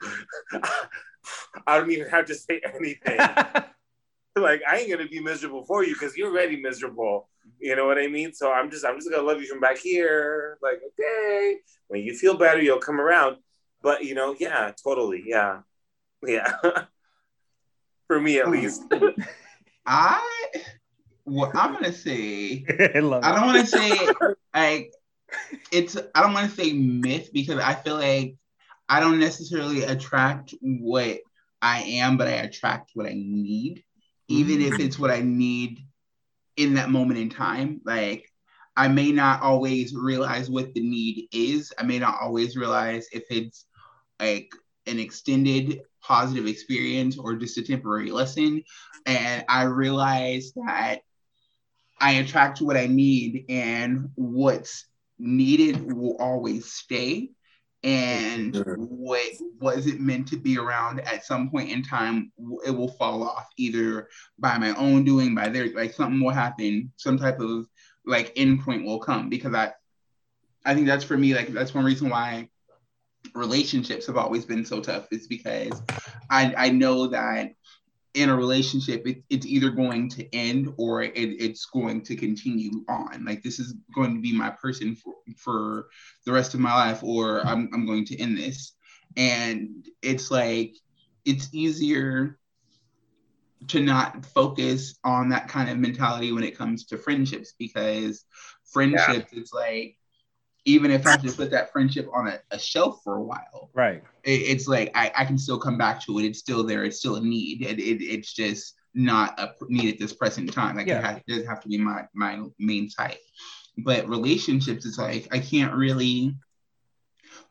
I don't even have to say anything. like I ain't gonna be miserable for you because you're already miserable. You know what I mean? So I'm just I'm just gonna love you from back here. Like, okay, when you feel better, you'll come around. But you know, yeah, totally, yeah, yeah. for me at hmm. least. I what I'm gonna say. I, I don't want to say like it's. I don't want to say myth because I feel like I don't necessarily attract what I am, but I attract what I need even if mm. it's what I need in that moment in time. Like I may not always realize what the need is. I may not always realize if it's like an extended positive experience or just a temporary lesson. And I realize that I attract what I need and what's needed will always stay. And what wasn't meant to be around at some point in time it will fall off either by my own doing by their like something will happen some type of like endpoint will come. Because i i think that's for me like that's one reason why relationships have always been so tough is because i i know that in a relationship, it, it's either going to end or it, it's going to continue on. Like this is going to be my person for, for the rest of my life, or I'm, I'm going to end this. And it's like, it's easier to not focus on that kind of mentality when it comes to friendships because friendships, yeah. it's like, even if I have to put that friendship on a, a shelf for a while, right? It, it's like I, I can still come back to it. It's still there. It's still a need. It, it it's just not a need at this present time. Like yeah. it, has, it doesn't have to be my my main type. But relationships, it's like I can't really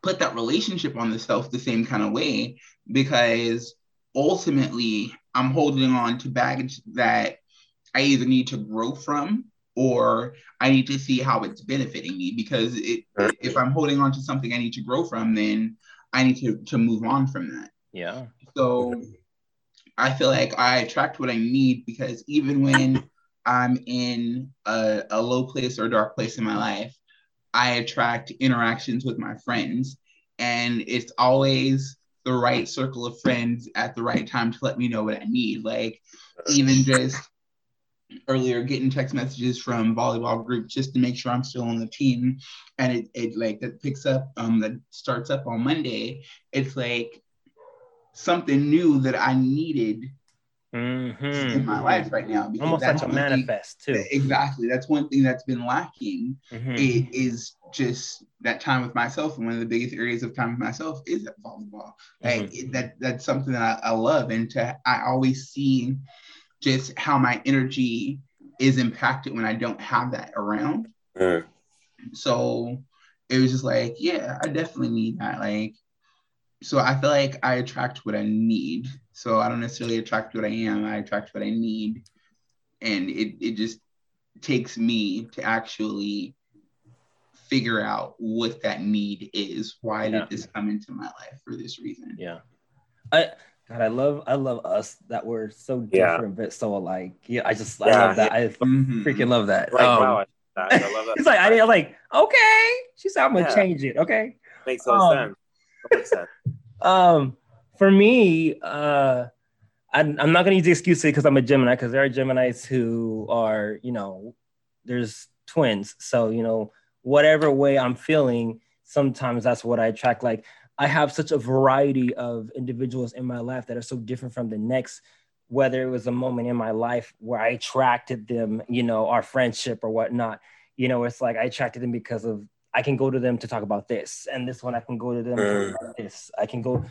put that relationship on the shelf the same kind of way because ultimately I'm holding on to baggage that I either need to grow from or I need to see how it's benefiting me because it, if I'm holding on to something I need to grow from, then I need to, to move on from that. Yeah. So I feel like I attract what I need because even when I'm in a, a low place or dark place in my life, I attract interactions with my friends. and it's always the right circle of friends at the right time to let me know what I need. Like even just earlier getting text messages from volleyball group just to make sure I'm still on the team. And it, it like that picks up um that starts up on Monday. It's like something new that I needed Mm-hmm. in my life right now. because Almost that's like a one thing- manifest too. Exactly. That's one thing that's been lacking Mhm. it is just that time with myself and one of the biggest areas of time with myself is at volleyball like Mm-hmm. it- that that's something that I, I love and to i always see just how my energy is impacted when i don't have that around Mm. so it was just like yeah i definitely need that like so i feel like i attract what i need so i don't necessarily attract what i am i attract what i need and it, it just takes me to actually figure out what that need is why Yeah. did this come into my life for this reason Yeah. I God, I love I love us that we're so Yeah. different but so alike. Yeah, I just I Yeah, love that. I Mhm. freaking love that. Like, Um, wow, I, I love that. It's like I didn't like, okay. She said I'm gonna Yeah. change it. Okay. makes total um, sense. Total sense. Um, for me, uh I'm, I'm not gonna use the excuse because I'm a Gemini, because there are Geminis who are, you know, there's twins. So, you know, whatever way I'm feeling, sometimes that's what I attract. Like I have such a variety of individuals in my life that are so different from the next, whether it was a moment in my life where I attracted them, you know, our friendship or whatnot. You know, it's like I attracted them because of I can go to them to talk about this, and this one I can go to them to talk mm. about this. I can go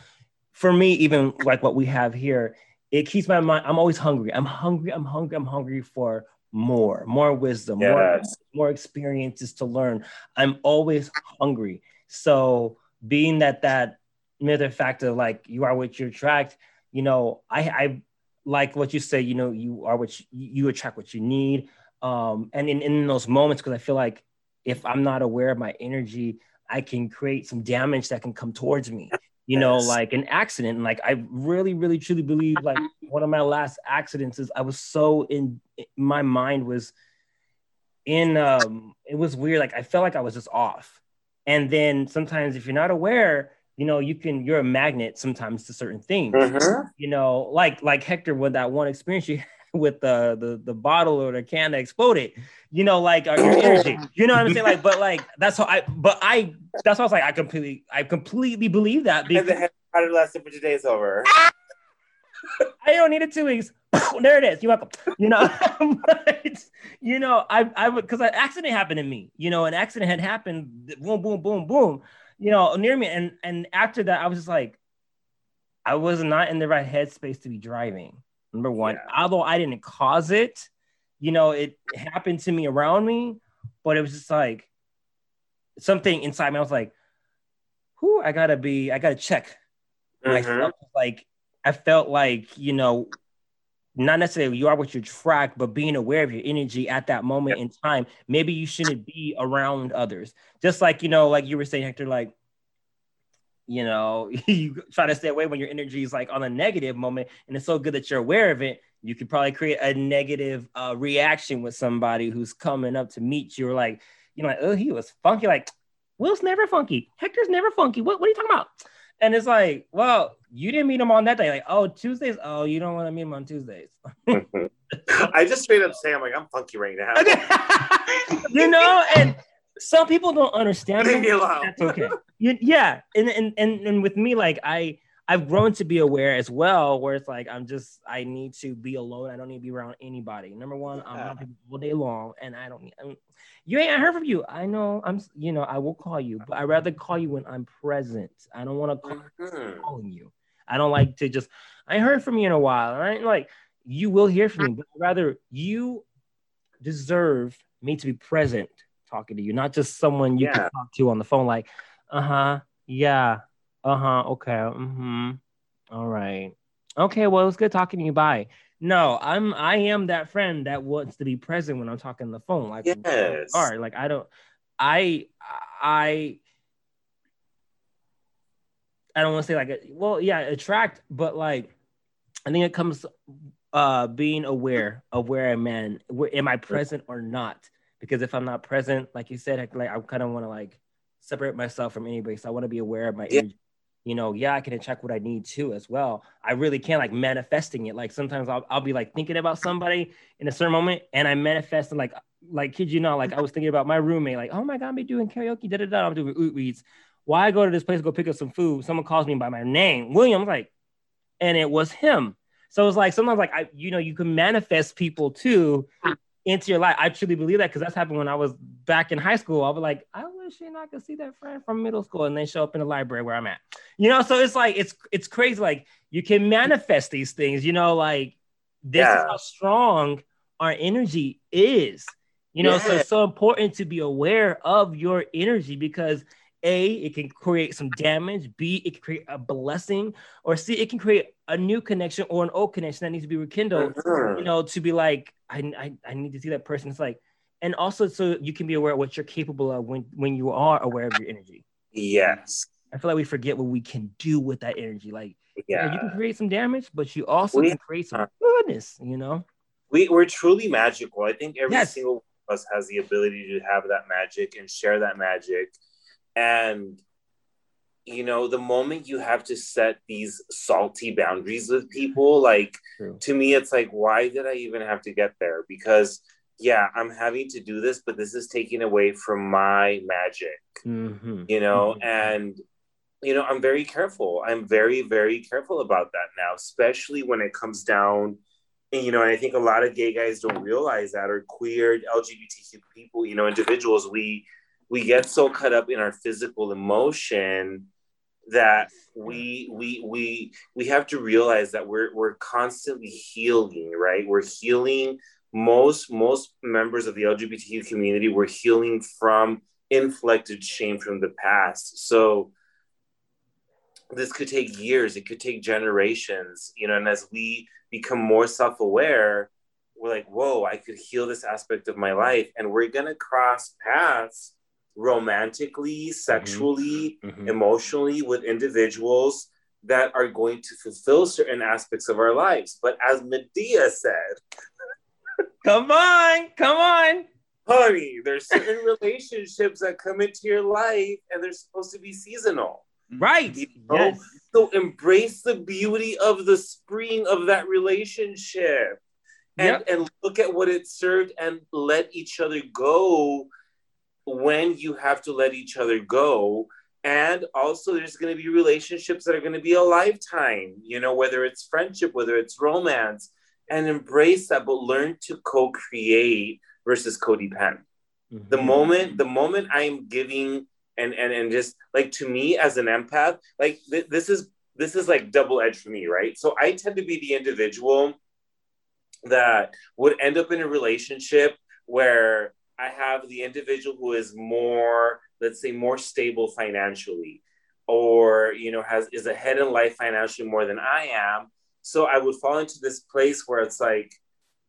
for me, even like what we have here, it keeps my mind. I'm always hungry. I'm hungry. I'm hungry. I'm hungry for more, more wisdom, more, more experiences to learn. I'm always hungry. So being that that myth or fact of like you are what you attract, you know, I, I like what you say, you know, you are what you, you attract what you need. Um, and in, in those moments, because I feel like if I'm not aware of my energy, I can create some damage that can come towards me you know, Yes. like an accident. And like I really, really truly believe like one of my last accidents is I was so in my mind was in um it was weird. Like I felt like I was just off. And then sometimes if you're not aware, you know, you can you're a magnet sometimes to certain things. Mhm. You know, like like Hector with that one experience you with the the the bottle or the can that exploded, you know, like your energy. You know what I'm saying? Like, but like that's how I but I that's why I was like, I completely I completely believe that because the head powder lasted for today's over. I don't need it two weeks. there it is. You're welcome. You know, but, you know, I I would because an accident happened to me. You know, an accident had happened. Boom, boom, boom, boom. You know, near me, and and after that, I was just like, I was not in the right headspace to be driving. Number one, Yeah. although I didn't cause it, you know, it happened to me around me, but it was just like something inside me. I was like, who I gotta be, I gotta check Mhm. myself. Like I felt like, you know, not necessarily you are what you track, but being aware of your energy at that moment in time. Maybe you shouldn't be around others. Just like, you know, like you were saying, Hector, like, you know, you try to stay away when your energy is like on a negative moment. And it's so good that you're aware of it. You could probably create a negative uh, reaction with somebody who's coming up to meet you, or like, you know, like, oh, he was funky. Like, Will's never funky. Hector's never funky. What, what are you talking about? And it's like, well, you didn't meet him on that day. Like, oh, Tuesdays. Oh, you don't want to meet him on Tuesdays. I just straight up say, I'm like, I'm funky right now. You know, and some people don't understand. Leave me alone. That's okay. You, yeah, and, and and and with me, like I I've grown to be aware as well, where it's like I'm just I need to be alone. I don't need to be around anybody. Number one, I'm around people all day long, and I don't need. I'm, you ain't heard from you. I know. I'm. You know. I will call you, but I rather call you when I'm present. I don't want to call Mhm. calling you. I don't like to just. I heard from you in a while. and I ain't like you will hear from me, but rather you deserve me to be present talking to you, not just someone you Yeah. can talk to on the phone. Like, uh huh, yeah, uh huh, okay, mm-hmm, all right, okay. Well, it was good talking to you. Bye. No, I'm I am that friend that wants to be present when I'm talking on the phone. Like, Yes. all right, like I don't, I I. I don't want to say like, well, yeah, attract, but like, I think it comes uh being aware of where I'm at, where am I present or not? Because if I'm not present, like you said, like I kind of want to like separate myself from anybody. So I want to be aware of my Yeah. You know, yeah, I can check what I need to as well. I really can like manifesting it. Like sometimes I'll, I'll be like thinking about somebody in a certain moment and I manifest and like, like, kid you know, like I was thinking about my roommate, like, oh my God, I'm be doing karaoke, da da da. I'm doing oot reads. Why I go to this place, to go pick up some food. Someone calls me by my name, William. Like, and it was him. So it's like sometimes like I, you know, you can manifest people too into your life. I truly believe that because that's happened when I was back in high school. I was like, I wish you know I could see that friend from middle school, and they show up in the library where I'm at. You know, so it's like it's it's crazy. Like you can manifest these things. You know, like this is how strong our energy is. You know, so it's so important to be aware of your energy because a, it can create some damage. B, it can create a blessing. Or C, it can create a new connection or an old connection that needs to be rekindled. Mhm. You know, to be like, I, I, I need to see that person. It's like, and also so you can be aware of what you're capable of when when you are aware of your energy. Yes. I feel like we forget what we can do with that energy. Like, yeah, Yeah. you can create some damage, but you also We- can create some goodness. You know. we, we're truly magical. I think every Yes. single one of us has the ability to have that magic and share that magic. And, you know, the moment you have to set these salty boundaries with people, like True. to me, it's like, why did I even have to get there? Because, yeah, I'm having to do this, but this is taking away from my magic Mm-hmm. you know Mhm. and you know i'm very careful i'm very very careful about that now especially when it comes down and you know and i think a lot of gay guys don't realize that or queer lgbtq people you know individuals we we get so caught up in our physical emotion that we we we we have to realize that we're we're constantly healing right? We're healing most most members of the lgbtq community we're healing from inflected shame from the past. So this could take years it could take generations you know and as we become more self-aware we're like whoa i could heal this aspect of my life and we're gonna cross paths romantically sexually Mhm. emotionally with individuals that are going to fulfill certain aspects of our lives but as Madea said Come on, come on. honey there's certain relationships that come into your life and they're supposed to be seasonal Right. You know? Yes. So embrace the beauty of the spring of that relationship. And, Yep. and look at what it served and let each other go when you have to let each other go. And also, there's going to be relationships that are going to be a lifetime, you know, whether it's friendship, whether it's romance, and embrace that, but learn to co create versus codependent the Mhm. moment the moment i'm giving and and and just like to me as an empath like th- this is this is like double edged for me right so i tend to be the individual that would end up in a relationship where i have the individual who is more let's say more stable financially or you know has is ahead in life financially more than i am so i would fall into this place where it's like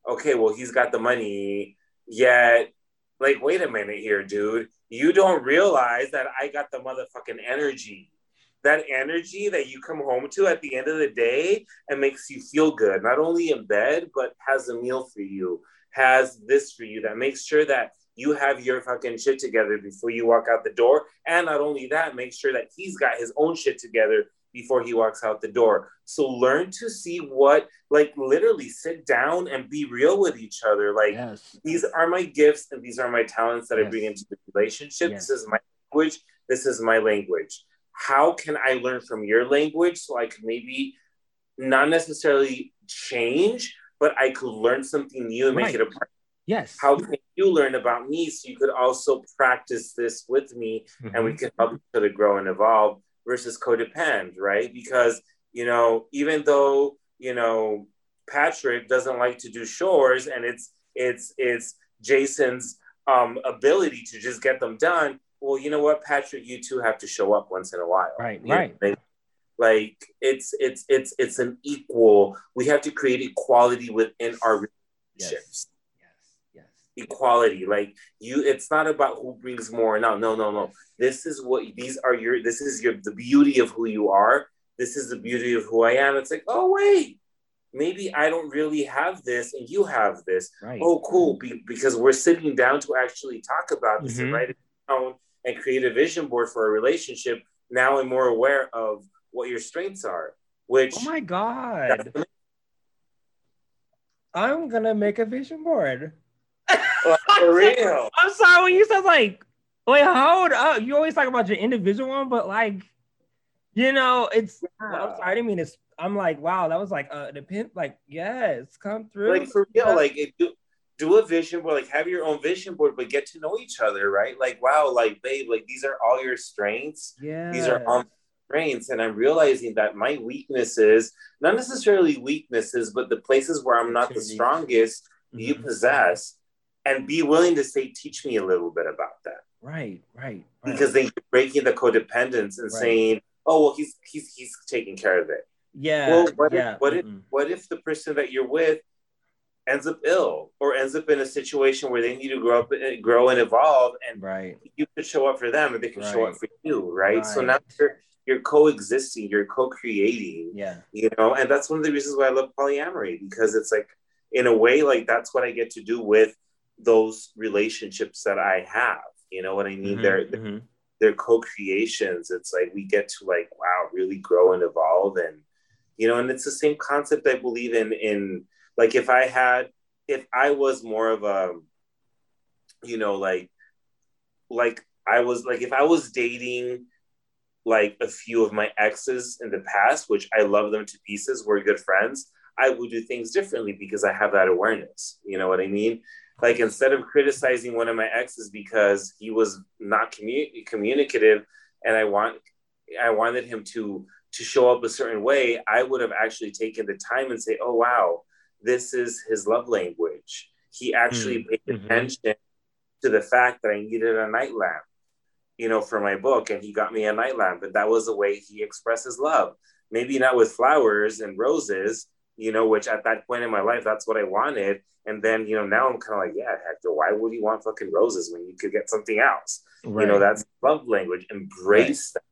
okay well he's got the money yet like, wait a minute here, dude. You don't realize that I got the motherfucking energy. That energy that you come home to at the end of the day and makes you feel good, not only in bed, but has a meal for you, has this for you, that makes sure that you have your fucking shit together before you walk out the door. And not only that, make sure that he's got his own shit together before he walks out the door. So learn to see what, like, literally sit down and be real with each other. Like, Yes. these are my gifts and these are my talents that I bring into the relationship. Yes. This is my language. This is my language. How can I learn from your language so I can maybe not necessarily change, but I could learn something new and make it a part? Yes. How can you learn about me so you could also practice this with me and we Mhm. can help each other grow and evolve versus codepend, right? Because, you know, even though, you know, Patrick doesn't like to do chores and it's it's it's Jason's um ability to just get them done. Well, you know what, Patrick, you too have to show up once in a while. Right, You right. like- like it's it's it's it's an equal. We have to create equality within our relationships Yes. Equality. Like you it's not about who brings more no no no no. This is what these are your this is your the beauty of who you are. This is the beauty of who i am. It's like oh wait. Maybe i don't really have this and you have this. Right. oh cool. Be, because we're sitting down to actually talk about this and Mhm. write it down and create a vision board for a relationship, now I'm more aware of what your strengths are. Which oh my god, I'm gonna make a vision board. For real. I'm sorry when you said like, wait, hold up. You always talk about your individual one, but like, you know, it's. I'm sorry, I didn't mean it's. I'm like, wow, that was like uh the pin, like, yes, come through. Like for real, like it, do, do a vision board, like have your own vision board, but get to know each other, right? Like, wow, like babe, like these are all your strengths. Yeah. These are all strengths. And I'm realizing that my weaknesses, not necessarily weaknesses, but the places where I'm not the strongest, you Mhm. possess. And be willing to say, teach me a little bit about that. Right, right, right. Because then you're breaking the codependence and Right. saying, Oh, well, he's he's he's taking care of it. yeah, well, what yeah. if what if mm-mm. what if the person that you're with ends up ill or ends up in a situation where they need to grow up and grow and evolve and right, you could show up for them and they can show up for you right, so now you're you're coexisting you're co-creating yeah, you know and that's one of the reasons why i love polyamory because it's like in a way like that's what i get to do with those relationships that i have you know what i mean? Mhm, they're mhm. they're co-creations. It's like we get to like wow really grow and evolve and you know and it's the same concept i believe in in like if i had if i was more of a you know like like i was like if i was dating like a few of my exes in the past which i love them to pieces we're good friends i would do things differently because i have that awareness you know what i mean like instead of criticizing one of my exes because he was not commu- communicative and i want i wanted him to to show up a certain way i would have actually taken the time and say oh wow this is his love language. He actually paid Mhm. attention to the fact that i needed a night lamp you know for my book and he got me a night lamp but that was the way he expresses love. Maybe not with flowers and roses you know which at that point in my life that's what i wanted. And then you know now i'm kind of like yeah hector why would you want fucking roses when you could get something else? Right. you know that's love language. Embrace that.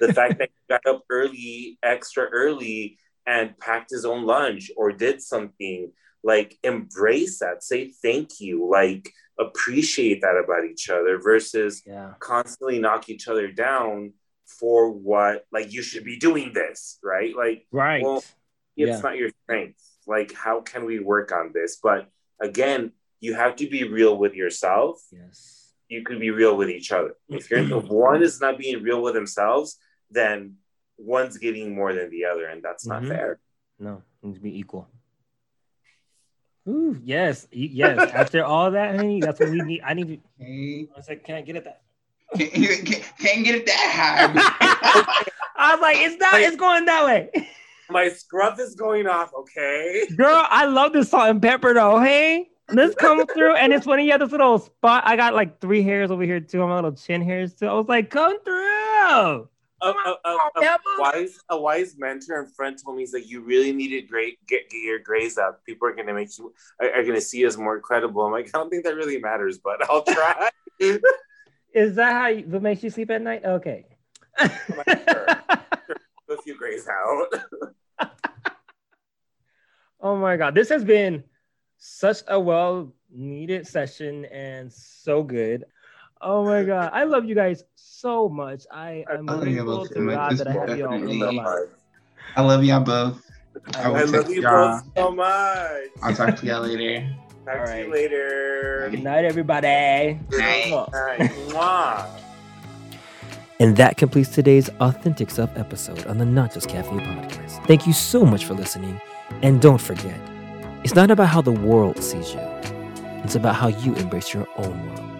The fact that he got up early extra early and packed his own lunch or did something like embrace that. Say thank you. Like appreciate that about each other versus yeah, constantly knock each other down for what like you should be doing this right? Like right. well, it's Yeah. not your strength like how can we work on this but again you have to be real with yourself yes, you could be real with each other if you're if one is not being real with themselves then one's getting more than the other and that's not Mhm. fair no, it needs to be equal. Ooh, yes, yes. After all that, honey, that's what we need. I need to. Okay. I was like, can I get it that? Can't, can't, can't get it that high. I was like, it's not. Like- It's going that way. My scruff is going off okay Girl, I love this salt and pepper though. Hey, this come through, and it's funny. You have this little spot. I got like three hairs over here too. On my little chin hairs too. I was like, come through. a, a, a, a wise a wise mentor and friend told me he's like you really need to great get, get your grays up people are gonna make you are, are gonna see you as more credible i'm like i don't think that really matters but i'll try Is that how you, what makes you sleep at night? Okay. a few grays out oh my god, this has been such a well needed session and so good. Oh my god, I love you guys so much. I am love you grateful to. God that I have you all in my life. I love y'all both. I I love you y'all. both so much. I'll talk to y'all later. Talk All to right. you later. Good night, everybody. Night. Night. And that completes today's Authentic Self episode on the Not Just Caffeine podcast. Thank you so much for listening. And don't forget, it's not about how the world sees you, it's about how you embrace your own world.